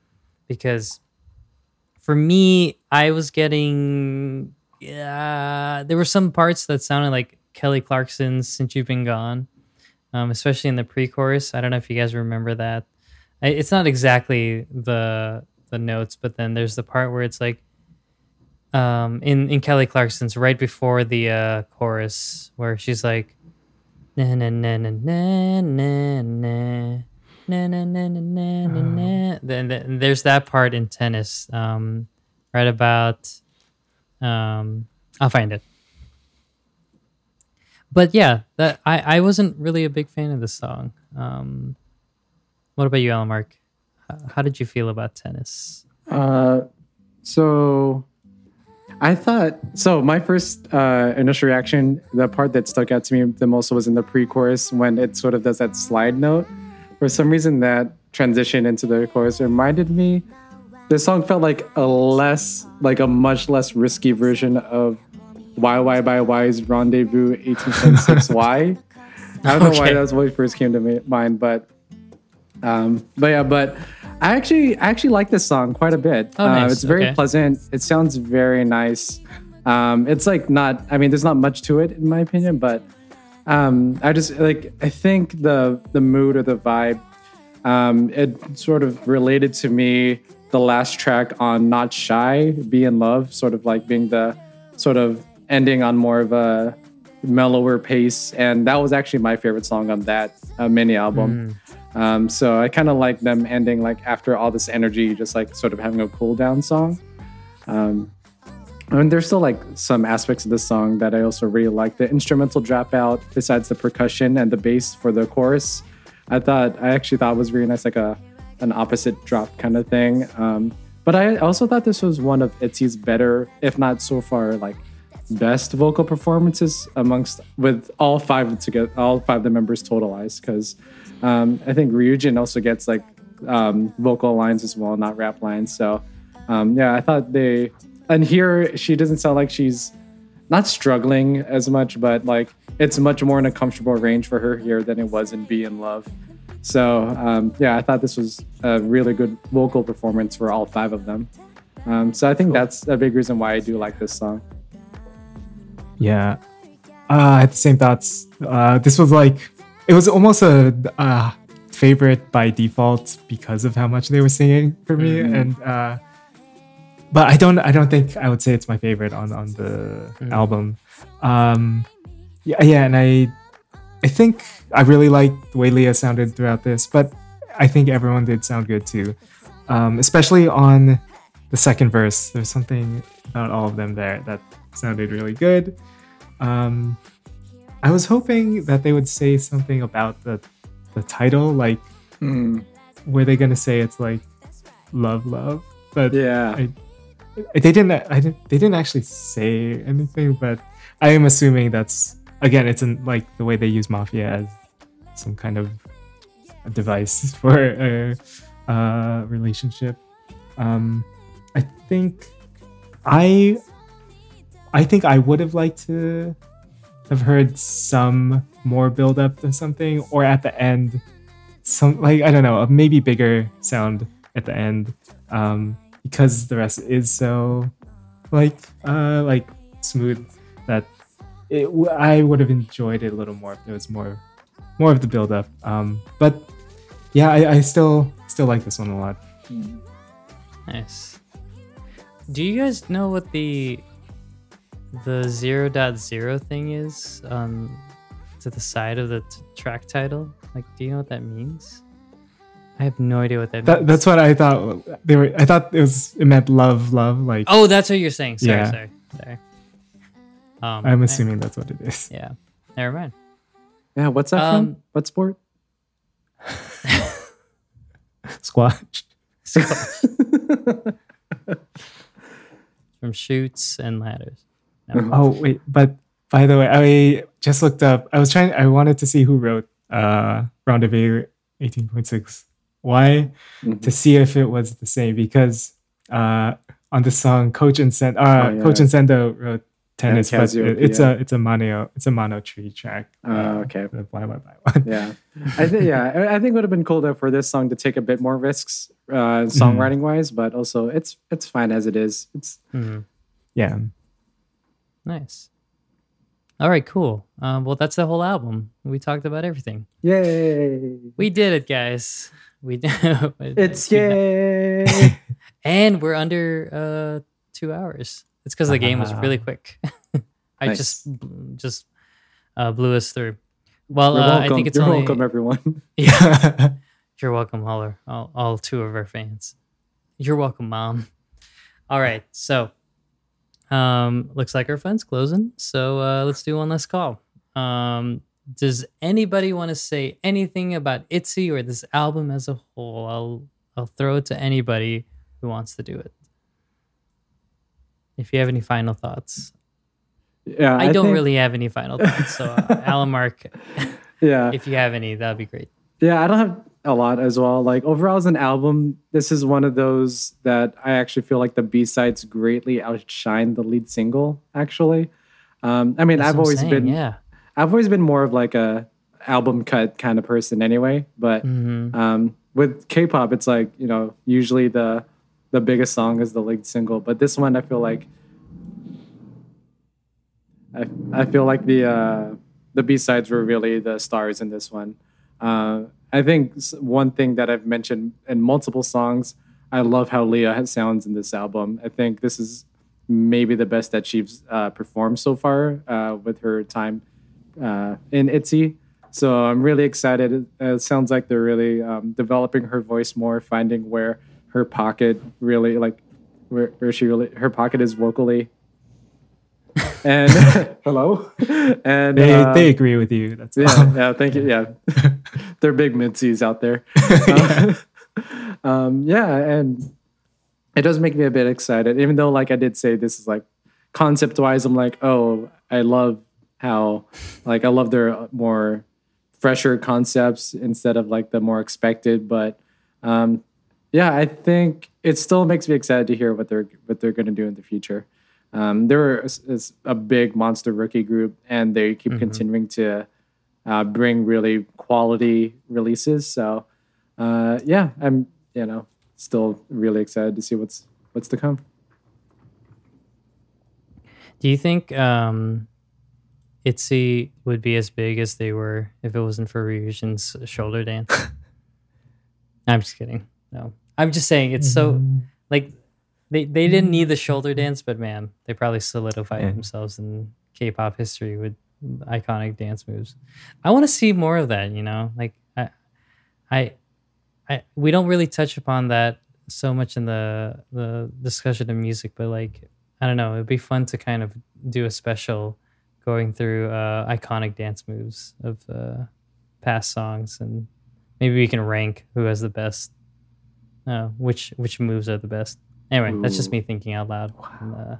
because for me, I was getting yeah. There were some parts that sounded like Kelly Clarkson's "Since You've Been Gone," um, especially in the pre-chorus. I don't know if you guys remember that. I, it's not exactly the the notes, but then there's the part where it's like um, in in Kelly Clarkson's right before the uh, chorus where she's like Na na na na na na na. Na, na, na, na, na, na, na. Then there's that part in tennis, um, right about. Um, I'll find it. But yeah, that I, I wasn't really a big fan of the song. Um, what about you, Alan Mark? How did you feel about tennis? Uh, so I thought so. My first uh, initial reaction, the part that stuck out to me the most was in the pre-chorus when it sort of does that slide note. For some reason, that transition into the chorus reminded me. The song felt like a less, like a much less risky version of "Why Why by Why's Rendezvous 1876 Why." I don't know why Okay. that's what first came to mind, but um, but yeah, but I actually I actually like this song quite a bit. Oh, Uh, it's very Okay. pleasant. It sounds very nice. Um, it's like not. I mean, there's not much to it in my opinion, but um, I just like I think the the mood or the vibe. Um, it sort of related to me the last track on Not Shy, Be in Love, sort of like being the sort of ending on more of a mellower pace, and that was actually my favorite song on that uh, mini album. Um, so I kind of like them ending like after all this energy, just like sort of having a cool down song. Um, I mean, there's still like some aspects of this song that I also really like. The instrumental dropout, besides the percussion and the bass for the chorus, I thought I actually thought was really nice, like a an opposite drop kind of thing. Um, but I also thought this was one of ITZY's better, if not so far, like best vocal performances amongst with all five together, all five of the members totalized. Because um, I think Ryujin also gets like um, vocal lines as well, not rap lines. So um, yeah, I thought they and here she doesn't sound like she's not struggling as much, but like it's much more in a comfortable range for her here than it was in Be in Love. So um, yeah, I thought this was a really good vocal performance for all five of them. Um, so I think that's a big reason why I do like this song. Yeah. Uh, I had the same thoughts. Uh, this was like, it was almost a uh, favorite by default because of how much they were singing for me. Mhm. And, uh, but I don't, I don't think I would say it's my favorite on, on the Mm. album. Um, yeah, yeah. And I, I think I really liked the way Lia sounded throughout this, but I think everyone did sound good too. Um, especially on the second verse. There's something about all of them there that sounded really good. Um, I was hoping that they would say something about the the title, like Mm, were they gonna say it's like love, love? But yeah. I, they didn't. I didn't. They didn't actually say anything, but I am assuming that's again. It's in like the way they use mafia as some kind of a device for a, a relationship. Um, I think I. I think I would have liked to have heard some more build up or something, or at the end, some like I don't know, a maybe bigger sound at the end. Um, because the rest is so like uh like smooth that it I would have enjoyed it a little more if there was more more of the build up. Um, but yeah, I, I still still like this one a lot. Nice. Do you guys know what the the zero dot zero thing is on to the side of the t- track title? Like, do you know what that means? I have no idea what that, That, means. that's what I thought they were. I thought it was it meant love, love. Like oh, that's what you're saying. Sorry, Yeah. sorry, sorry. Um, I'm I- assuming that's what it is. yeah. Never mind. Yeah, what's that Um, from? What sport? Squash. from Shoots and Ladders. Oh wait, but by the way, I just looked up. I was trying. I wanted to see who wrote uh, Rendezvous eighteen point six. Why Mhm. to see if it was the same because uh, on the song Coach and Sen, uh, Oh, yeah. Coach and Sendo wrote tennis, but it- it's a it's a mono it's a MonoTree track. Oh, uh, okay. Bye bye bye one. Yeah, I think yeah, I- think it would have been cool though for this song to take a bit more risks, uh, Mm-hmm. songwriting wise, but also it's it's fine as it is. It's Mhm. yeah. Nice. All right, cool. Um, well, that's the whole album. We talked about everything. yay! We did it, guys. We did. It's yay! and we're under uh, two hours. It's because the game was really Ah. quick. I Nice. just just uh, blew us through. Well, uh. I think it's You're only. welcome, everyone. Yeah, you're welcome, Holler. All, all two of our fans. You're welcome, Mom. All right, so um, looks like our fun's closing. So uh, let's do one last call. Um, does anybody want to say anything about Itzy or this album as a whole? I'll I'll throw it to anybody who wants to do it. If you have any final thoughts, Yeah, I, don't think- really have any final thoughts. So, uh, Alan Mark, Yeah, if you have any, that'd be great. Yeah, I don't have a lot as well. Like overall as an album, this is one of those that I actually feel like the B sides greatly outshine the lead single. Actually, um, I mean, That's I've always saying, been, yeah. I've always been more of like a album cut kind of person anyway. But hmm um, with K-pop, it's like you know usually the the biggest song is the lead single, but this one I feel like I I feel like the uh, the B sides were really the stars in this one. Uh, I think one thing that I've mentioned in multiple songs, I love how Lia sounds in this album. I think this is maybe the best that she's uh, performed so far uh, with her time uh, in ITZY. So I'm really excited. It, it sounds like they're really um, developing her voice more, finding where her pocket really like where, where she really her pocket is vocally. And hello, and They uh, they agree with you. That's yeah, yeah, thank you. Yeah, they're big MIDZYs out there. Uh, um, yeah, and it does make me a bit excited, even though, like I did say, this is like concept wise. I'm like, oh, I love how, like, I love their more fresher concepts instead of like the more expected. But um, yeah, I think it still makes me excited to hear what they're what they're going to do in the future. Um, they're is- is a big monster rookie group, and they keep Mhm. continuing to uh, bring really quality releases. So uh, yeah, I'm you know still really excited to see what's what's to come. Do you think um, ITZY would be as big as they were if it wasn't for Ryujin's shoulder dance? I'm just kidding. No, I'm just saying it's so Mm-hmm. like they they didn't need the shoulder dance, but man, they probably solidified Yeah. themselves in K-pop history with iconic dance moves. I want to see more of that. You know, like I, I, I we don't really touch upon that so much in the the discussion of music, but like I don't know, it'd be fun to kind of do a special going through uh, iconic dance moves of uh, past songs, and maybe we can rank who has the best, uh, which which moves are the best. Anyway, that's just me thinking out loud uh,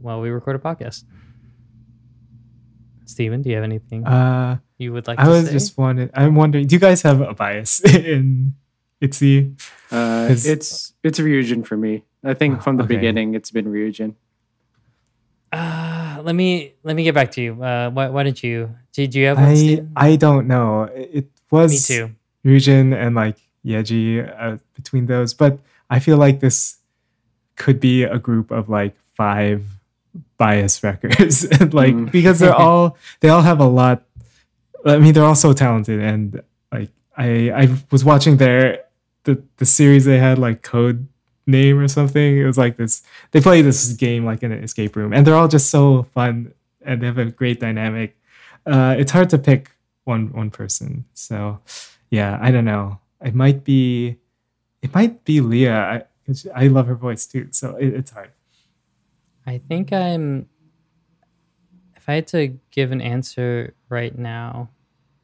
while we record a podcast. Steven, do you have anything Uh, you would like I to was say? just wondering. I'm wondering. Do you guys have a bias in Itzy? Uh, 'Cause- it's it's Ryujin for me. I think from the Okay. beginning it's been Ryujin. Uh, let me let me get back to you. Uh, why, why did you? Did you have one, I Steven? I don't know. It was Me too. Ryujin and like Yeji uh, between those, but I feel like this could be a group of like five bias records, and like Mm. because they're all they all have a lot. I mean, they're all so talented, and like I I was watching their the the series they had like Code Name or something. It was like this. They play this game like in an escape room, and they're all just so fun, and they have a great dynamic. Uh, it's hard to pick one one person. So yeah, I don't know. It might be, it might be Lia. I, 'cause I love her voice too. So it, it's hard. I think I'm. If I had to give an answer right now,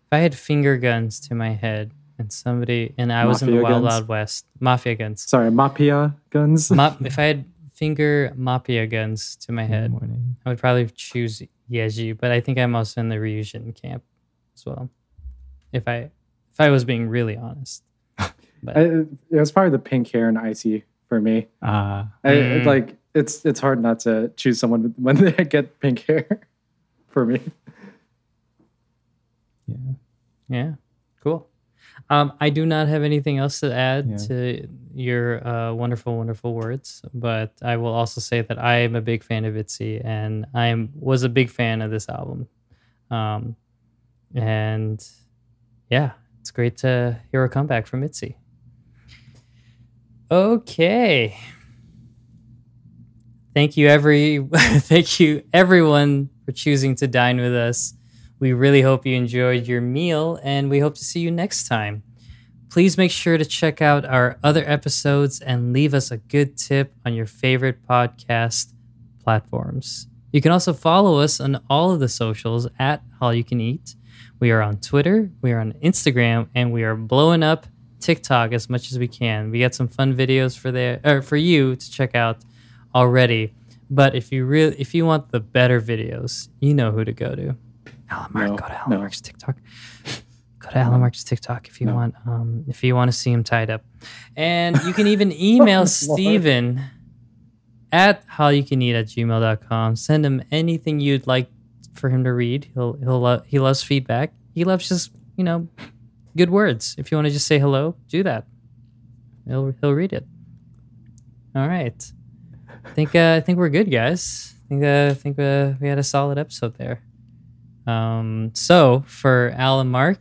if I had finger guns to my head and somebody and I was in the Mafia Wild guns? Wild West, mafia guns. Sorry, Mapia guns. Ma- if I had finger mafia guns to my head, I would probably choose Yeji, but I think I'm also in the Ryujin camp as well. If I if I was being really honest. But I, it was probably the pink hair and icy for me. Uh, I, Mm. like it's it's hard not to choose someone when they get pink hair. For me, yeah. yeah, cool. Um, I do not have anything else to add Yeah. to your uh, wonderful, wonderful words, but I will also say that I am a big fan of Itzy, and I am was a big fan of this album. Um, and yeah, it's great to hear a comeback from Itzy. Okay. Thank you every thank you everyone for choosing to dine with us. We really hope you enjoyed your meal and we hope to see you next time. Please make sure to check out our other episodes and leave us a good tip on your favorite podcast platforms. You can also follow us on all of the socials at All You Can Eat. We are on Twitter, we are on Instagram, and we are blowing up TikTok as much as we can. We got some fun videos for there or for you to check out already. But if you really if you want the better videos, you know who to go to. Alan Mark, No, go to Alan no. Mark's TikTok. Go to Alan Mark's TikTok if you want um if you want to see him tied up. And you can even email Lord. Steven at howyoukaaneat at gmail.com. Send him anything you'd like for him to read. He'll he'll lo- he loves feedback. He loves just, you know, good words. If you want to just say hello, do that. He'll he'll read it. All right. I think uh, I think we're good, guys. I think uh, I think uh, we had a solid episode there. Um, so for Alan, Mark,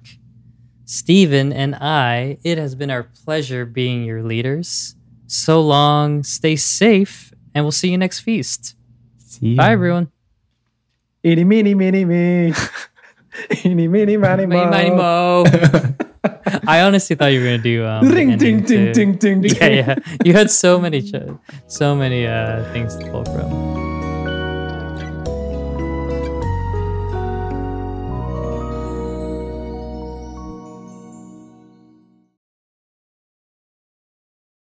Stephen, and I, it has been our pleasure being your leaders. So long, stay safe, and we'll see you next feast. See Bye, everyone. eeny meeny miny me, eeny meeny miny mo. Mighty, mighty mo. I honestly thought you were gonna do um, Ring ding ding to- ding ding. Yeah, yeah. You had so many, ch- so many uh, things to pull from.